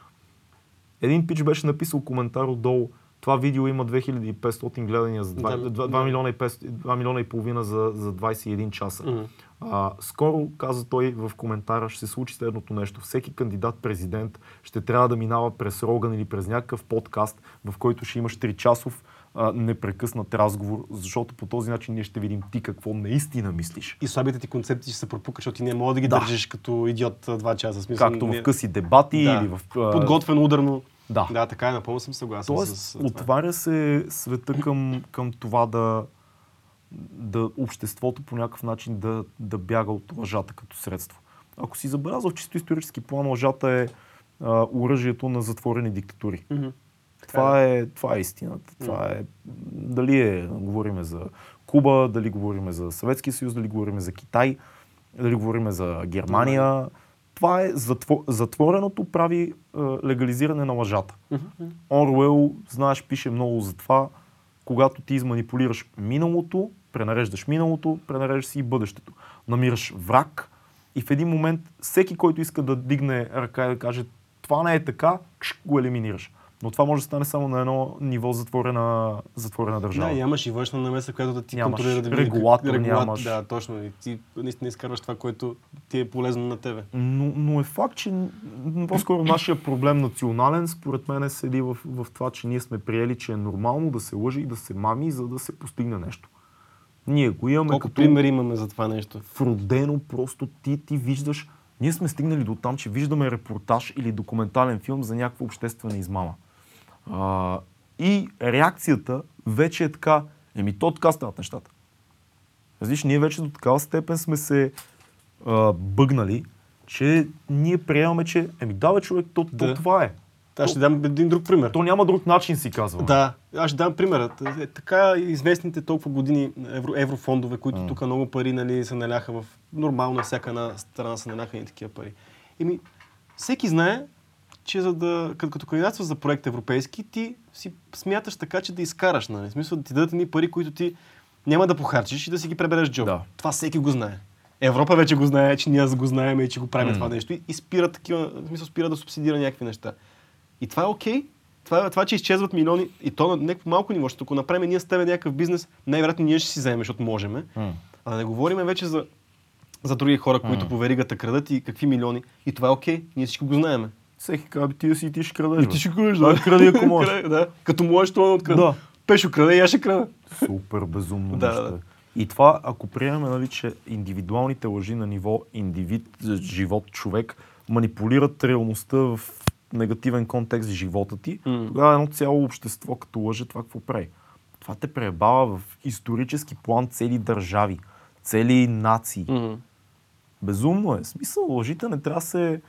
Speaker 2: Един пич беше написал коментар отдолу. Това видео има 2500 гледания за 2,
Speaker 1: Да,
Speaker 2: 2,
Speaker 1: да.
Speaker 2: милиона, и 500 2 милиона и половина за, за 21 часа.
Speaker 1: Мгм.
Speaker 2: А, скоро, каза той в коментара, ще се случи следното нещо. Всеки кандидат президент ще трябва да минава през Роган или през някакъв подкаст, в който ще имаш 3 часов а, непрекъснат разговор, защото по този начин ние ще видим ти какво наистина мислиш.
Speaker 1: И слабите ти концепции ще се пропукат, защото ти не мога да ги
Speaker 2: Да.
Speaker 1: държиш като идиот два часа. Смисъл,
Speaker 2: Както
Speaker 1: не-
Speaker 2: в къси дебати
Speaker 1: Да.
Speaker 2: или в...
Speaker 1: Подготвено, ударно.
Speaker 2: Да.
Speaker 1: Да, така е, напълно съм съгласен
Speaker 2: Тоест,
Speaker 1: с това.
Speaker 2: отваря се света към, към това да, да обществото по някакъв начин да, да бяга от лъжата като средство. Ако си забелязал, в чисто исторически план, лъжата е а, оръжието на затворени диктатури.
Speaker 1: Мгм.
Speaker 2: Това е, това е истината. Това е, дали е, говориме за Куба, дали говориме за Съветския съюз, дали говориме за Китай, дали говориме за Германия. Това е затво, затвореното прави а, легализиране на лъжата. Орвел, знаеш, пише много за това, когато ти изманипулираш миналото, пренареждаш миналото, пренареждаш си и бъдещето. Намираш враг и в един момент всеки, който иска да дигне ръка и да каже това не е така, го елиминираш. Но това може да стане само на едно ниво затворена, затворена държава.
Speaker 1: Да, нямаш и външна намеса, която да ти
Speaker 2: Нямаш
Speaker 1: контролира да види
Speaker 2: регулатор,
Speaker 1: регулат-
Speaker 2: нямаш.
Speaker 1: Да, точно. И ти наистина изкарваш това, което ти е полезно на тебе.
Speaker 2: Но, но е факт, че по-скоро нашия проблем национален, според мен, седи в, в това, че ние сме приели, че е нормално да се лъжи и да се мами, за да се постигне нещо. Ние го имаме
Speaker 1: Колко
Speaker 2: като
Speaker 1: примери имаме за това нещо?
Speaker 2: вродено, просто ти, ти виждаш. Ние сме стигнали до там, че виждаме репортаж или документален филм за някаква обществена измама. А, и реакцията вече е така, еми то така стават нещата. Разбираш, ние вече до такава степен сме се а, бъгнали, че ние приемаме, че еми да бе човек, то, то
Speaker 1: Да.
Speaker 2: това е.
Speaker 1: Аз ще дам един друг пример.
Speaker 2: То няма друг начин си казваме.
Speaker 1: Да, аз ще дам пример. Е, Така известните толкова години евро, еврофондове, които тук много пари нали, се наляха в нормално всяка една страна се наляха и такива пари. Еми, всеки знае, че за да, като, като кандидатстваш за проект европейски, ти си смяташ така, че да изкараш. Нали? В смисъл да ти дадат едни пари, които ти няма да похарчиш и да си ги пребереш джоб.
Speaker 2: Да.
Speaker 1: Това всеки го знае. Европа вече го знае, че ние го знаем и че го правим
Speaker 2: М.
Speaker 1: това нещо. И, и спира такива, в смисъл спира да субсидира някакви неща. И това е окей. Това, това, че изчезват милиони, и то на някакво малко ниво, защото ако направим ние с тебе някакъв бизнес, най-вероятно ние ще си вземем, защото можем.
Speaker 2: М.
Speaker 1: А да не говорим вече за, за други хора, които по веригата крадат и какви милиони. И това е окей. Ние всичко го знаем.
Speaker 2: Всеки «Бе, ти си и ти ще крадеш.
Speaker 1: И
Speaker 2: бе».
Speaker 1: ти ще крадеш,
Speaker 2: Да, кради, ако можеш.
Speaker 1: Да. Като можеш, това да открада.
Speaker 2: Да.
Speaker 1: Пешо краде и аз ще крада.
Speaker 2: Супер безумно
Speaker 1: Да, да.
Speaker 2: е. И това, ако приемем, нали, че индивидуалните лъжи на ниво индивид, живот, човек, манипулират реалността в негативен контекст в живота ти,
Speaker 1: М.
Speaker 2: тогава едно цяло общество, като лъже, това какво прави? Това те преебава в исторически план цели държави, цели нации. Безумно е. Смисъл, лъжите не трябва да се,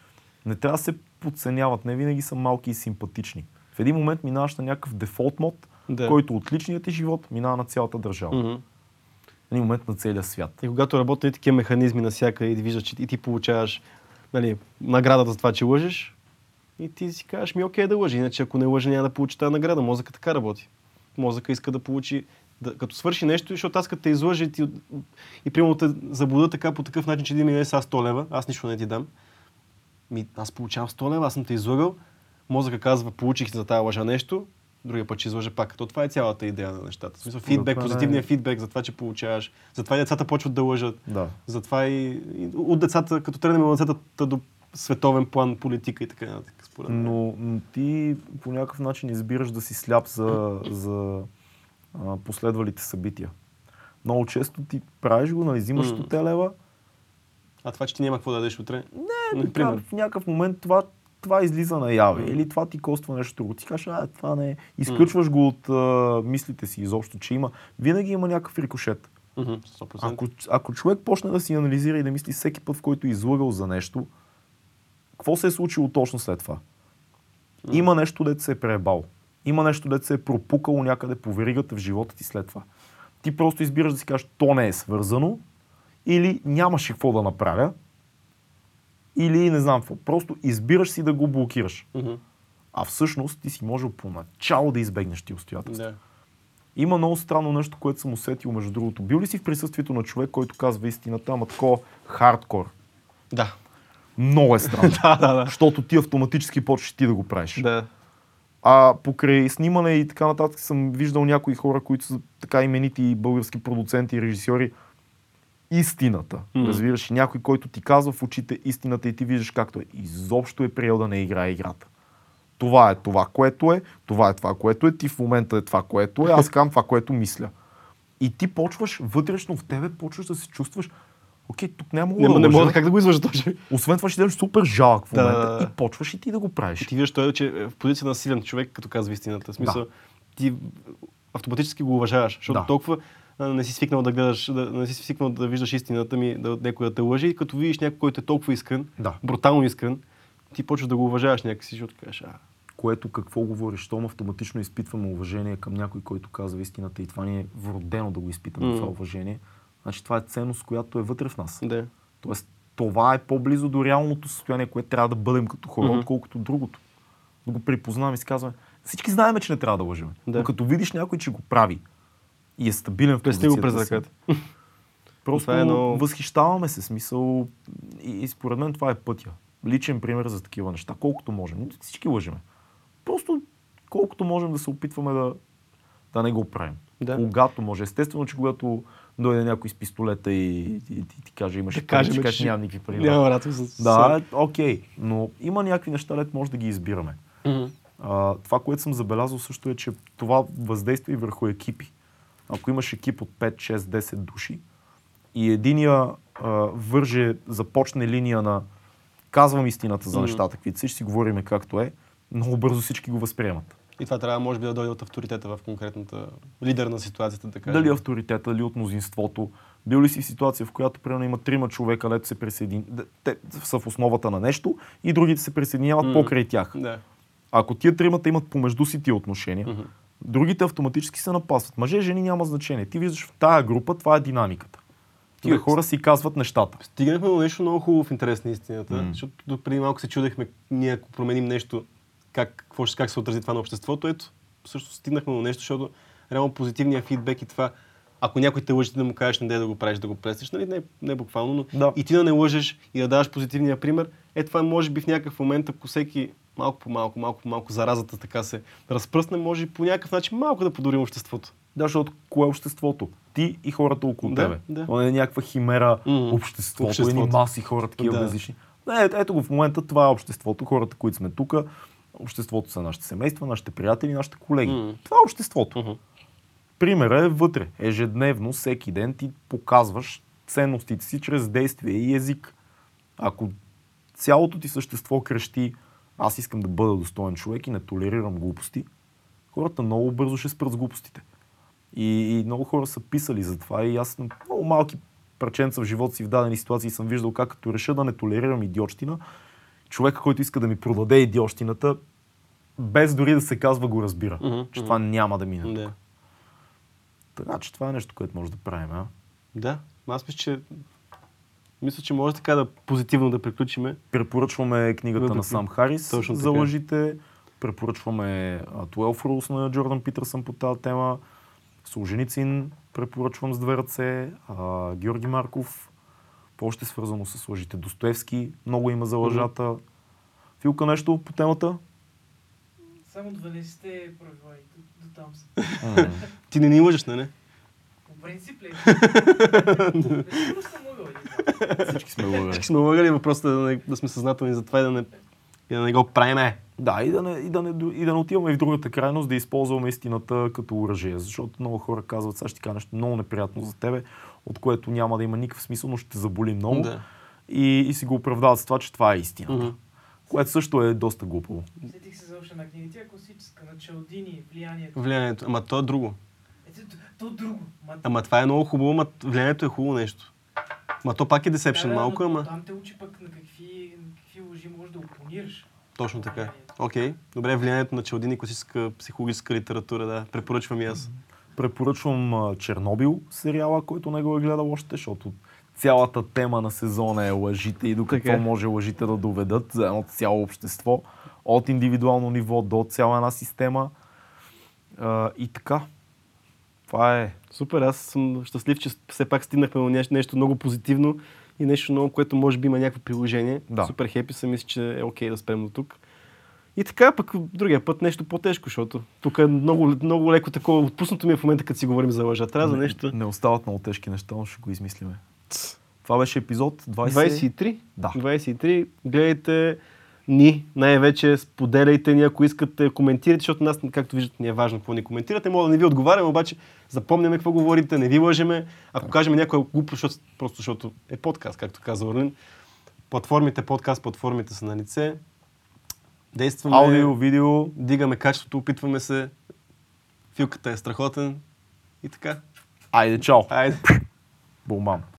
Speaker 2: не трябва да се подценяват. Не винаги са малки и симпатични. В един момент минаваш на някакъв дефолт мод
Speaker 1: Да.
Speaker 2: който от личният ти живот минава на цялата държава.
Speaker 1: Мгм.
Speaker 2: Един момент на целия свят.
Speaker 1: И когато работят такива механизми на всяка и виждаш, че и ти получаваш нали, наградата за това, че лъжеш, и ти си кажеш, ми окей да лъжи, иначе ако не лъжи няма да получи тази награда. Мозъка така работи. Мозъка иска да получи, да, като свърши нещо, защото аз като те излъжа и, ти, и примерно те заблуда така по такъв начин, че да ми даде сега 100 лева, аз нищо не ти дам. Ми, аз получавам 100 лева, аз съм те излъгал, мозъка казва, получих за тази лъжа нещо, другия път ще излъжа пак. То това е цялата идея на нещата. В смисъл, фидбек,
Speaker 2: е-
Speaker 1: позитивният фидбек за това, че получаваш. Затова и децата почват да лъжат.
Speaker 2: Да.
Speaker 1: Затова и, и от децата, като тръгнем от децата до световен план, политика и така нататък. Според.
Speaker 2: Но, но ти по някакъв начин избираш да си сляп за, за а, последвалите събития. Много често ти правиш го, нали, взимаш. 100 лева,
Speaker 1: А това, че ти няма какво да дадеш утре?
Speaker 2: не,
Speaker 1: Например.
Speaker 2: в някакъв момент това, това излиза наяве.
Speaker 1: М.
Speaker 2: Или това ти коства нещо друго. Ти кажеш, а, това не е. Изключваш го от а, мислите си изобщо, че има. Винаги има някакъв рикошет.
Speaker 1: 100%.
Speaker 2: Ако, ако човек почне да си анализира и да мисли всеки път, в който е излъгал за нещо, какво се е случило точно след това? Има нещо, дето се е преебал. Има нещо, дето се е пропукало някъде по веригата в живота ти след това. Ти просто избираш да си кажеш, то не е свързано, или нямаше какво да направя, или не знам какво. Просто избираш си да го блокираш.
Speaker 1: Мгм,
Speaker 2: А всъщност ти си можел поначало да избегнеш ти обстоятелства.
Speaker 1: Да.
Speaker 2: Има много странно нещо, което съм усетил, между другото. Бил ли си в присъствието на човек, който казва истината, ама такова хардкор?
Speaker 1: Да.
Speaker 2: Много е странно.
Speaker 1: Да, да, да.
Speaker 2: Защото ти автоматически почваш ти да го правиш.
Speaker 1: Да.
Speaker 2: А покрай снимане и така нататък съм виждал някои хора, които са така именити български продуценти и режисьори. Истината.
Speaker 1: Мгм.
Speaker 2: Разбираш, някой, който ти казва в очите истината и ти виждаш както е. Изобщо е приел да не играе играта. Това е това, което е, това е това, което е, ти в момента е това, което е, аз казвам това, което мисля. И ти почваш вътрешно в тебе, почваш да се чувстваш, окей, тук няма
Speaker 1: Не,
Speaker 2: да
Speaker 1: не мога как да го излъжа точно.
Speaker 2: Освен това ще бъдеш супер жалък в
Speaker 1: Да,
Speaker 2: момента
Speaker 1: да, да.
Speaker 2: и почваш и ти да го правиш.
Speaker 1: И ти виждаш той, че е в позиция на силен човек, като казва истината. В смисъл, ти автоматически го уважаваш, защото
Speaker 2: Да.
Speaker 1: толкова не си свикнал да гледаш, да, не си свикнал да виждаш истината ми, да някой да те лъжи, и като видиш някой, който е толкова искрен,
Speaker 2: Да.
Speaker 1: брутално искрен, ти почваш да го уважаваш някакси, защото кажеш, а,
Speaker 2: което какво говориш, щом автоматично изпитваме уважение към някой, който казва истината и това ни е вродено да го изпитаме
Speaker 1: М.
Speaker 2: това уважение, значи това е ценност, която е вътре в нас.
Speaker 1: да.
Speaker 2: Тоест, това е по-близо до реалното състояние, което трябва да бъдем като хора,
Speaker 1: Мгм.
Speaker 2: отколкото другото. Да го припознаваме и си казваме, всички знаем, че не трябва да лъжем.
Speaker 1: Да.
Speaker 2: Но като видиш някой, че го прави и е стабилен в
Speaker 1: Прести го
Speaker 2: позицията
Speaker 1: през ръката.
Speaker 2: Просто
Speaker 1: е много-
Speaker 2: възхищаваме се, смисъл. И, и според мен това е пътя. Личен пример за такива неща. Колкото можем. Всички лъжеме. Просто колкото можем да се опитваме да, да не го правим.
Speaker 1: Да.
Speaker 2: Когато може. Естествено, че когато дойде някой с пистолета и, и, и ти, каже, имаш
Speaker 1: Да
Speaker 2: пари,
Speaker 1: кажем, че
Speaker 2: нямам никакви пари.
Speaker 1: Няма брат. с-
Speaker 2: Да, окей. Но има някакви неща, дето може да ги избираме. А, това, което съм забелязал също е, че това въздейства и върху екипи. Ако имаш екип от 5, 6, 10 души и единия а, върже, започне линия на казвам истината за нещата, каквито си, ще си говориме както е, много бързо всички го възприемат.
Speaker 1: И това трябва, може би, да дойде от авторитета в конкретната лидер на ситуацията, кажем.
Speaker 2: Дали авторитета, дали от мнозинството. Бил ли си в ситуация, в която примерно има трима човека, лето се присъедини, д- те са в основата на нещо и другите се присъединяват
Speaker 1: М.
Speaker 2: покрай тях.
Speaker 1: Да.
Speaker 2: Ако тия тримата имат помежду си тия отношения,
Speaker 1: Мгм.
Speaker 2: другите автоматически се напасват. Мъже, жени няма значение. Ти виждаш в тая група, това е динамиката. Тия хора си казват нещата.
Speaker 1: Стигнахме до нещо много хубаво в интерес на истината,
Speaker 2: М.
Speaker 1: защото преди малко се чудехме, ние ако променим нещо, как, какво, как се отрази това на обществото. Ето, също стигнахме до нещо, защото реално позитивният фидбек и това, ако някой те лъжи, да му кажеш, не да го правиш, да го престиш, нали? Не, не буквално, но
Speaker 2: Да.
Speaker 1: и ти да не лъжеш и да даваш позитивния пример, е това може би в някакъв момент, ако всеки малко по малко, малко по малко заразата така се разпръсне, може по някакъв начин малко да подорим обществото.
Speaker 2: Да, защото кое е обществото? Ти и хората около
Speaker 1: Да,
Speaker 2: тебе.
Speaker 1: да.
Speaker 2: То не е някаква химера
Speaker 1: М.
Speaker 2: обществото,
Speaker 1: Обществото.
Speaker 2: едни маси хора, такива
Speaker 1: Да.
Speaker 2: Не, ето, ето го в момента, това е обществото, хората, които сме тук. Обществото са нашите семейства, нашите приятели, нашите колеги.
Speaker 1: М.
Speaker 2: Това е обществото.
Speaker 1: Мгм.
Speaker 2: Примера е вътре. Ежедневно, всеки ден ти показваш ценностите си чрез действие и език. Ако цялото ти същество крещи, аз искам да бъда достоен човек и не толерирам глупости, хората много бързо ще спрат с глупостите. И, и много хора са писали за това и аз на много малки парченца в живота си в дадени ситуации съм виждал как като реша да не толерирам идиотщина, човека, който иска да ми продаде идиотщината, без дори да се казва го разбира,
Speaker 1: Мгм,
Speaker 2: че това няма да мине.
Speaker 1: Да.
Speaker 2: Така че това е нещо, което може да правим. А?
Speaker 1: Да. Аз мисля, че мисля, че може така да позитивно да приключиме.
Speaker 2: Препоръчваме книгата
Speaker 1: Въпреки-
Speaker 2: на Сам Харис
Speaker 1: Точно
Speaker 2: за лъжите. Препоръчваме а, 12 Rules на Джордан Питърсън по тази тема. Солженицин препоръчвам с две ръце. А, Георги Марков. По още свързано с лъжите. Достоевски. Много има за лъжата. Филка нещо по темата?
Speaker 3: Само 12-те правила и до, до там са.
Speaker 2: М,
Speaker 1: Ти не ни лъжеш, не?
Speaker 3: По принцип ли? Сигурно съм.
Speaker 2: Всички сме лъгали.
Speaker 1: Всички сме лъгали, въпросът е да, не, да сме съзнателни за това и да не, и да не го правиме.
Speaker 2: Да, и да, не, и, да не, и да не отиваме и в другата крайност, да използваме истината като оръжие. Защото много хора казват, сега ще ти кажа нещо много неприятно за тебе, от което няма да има никакъв смисъл, но ще заболи много.
Speaker 1: Да.
Speaker 2: И, и си го оправдават с това, че това е истината.
Speaker 1: Мгм.
Speaker 2: Което също е доста глупаво.
Speaker 3: Сетих се за още една книга. Тя е класическа, на Чалдини, влиянието.
Speaker 1: Влиянието. Ама то е друго.
Speaker 3: Ето, то, то друго. Ма,
Speaker 1: Ама това е много хубаво, ама влиянието е хубаво нещо. Ма то пак е десепшн
Speaker 3: да,
Speaker 1: малко, ама...
Speaker 3: Там те учи пък на какви, на какви лъжи можеш да опонираш.
Speaker 1: Точно така. Окей. Добре, влиянието на Чалдини, класическа психологическа литература, да. Препоръчвам и аз.
Speaker 2: Препоръчвам Чернобил сериала, който не го е гледал още, защото цялата тема на сезона е лъжите и до какво
Speaker 1: Така е.
Speaker 2: може лъжите да доведат за едно цяло общество. От индивидуално ниво до цяла една система. А, и така. Това е.
Speaker 1: Супер, аз съм щастлив, че все пак стигнахме до нещо, нещо много позитивно и нещо много, което може би има някакво приложение.
Speaker 2: Да.
Speaker 1: Супер хепи съм, мисля, че е окей да спрем до тук. И така, пък другия път нещо по-тежко, защото тук е много, много леко такова. Отпуснато ми е в момента, като си говорим за лъжа. Трябва за нещо.
Speaker 2: Не, остават много тежки неща, но ще го измислиме. Това беше епизод 20.
Speaker 1: 23.
Speaker 2: Да.
Speaker 1: 23. Гледайте ни, най-вече споделяйте ни, ако искате, коментирайте, защото нас, както виждате, ни е важно какво ни коментирате. Мога да не ви отговаряме, обаче запомняме какво говорите, не ви лъжеме. Ако кажем някой глупо, защото, просто защото е подкаст, както каза Орлин. Платформите, подкаст платформите са на лице. Действаме,
Speaker 2: Аудио, видео.
Speaker 1: дигаме качеството, опитваме се. Филката е страхотен. И така.
Speaker 2: Айде, чао!
Speaker 1: Айде.
Speaker 2: Бумбам.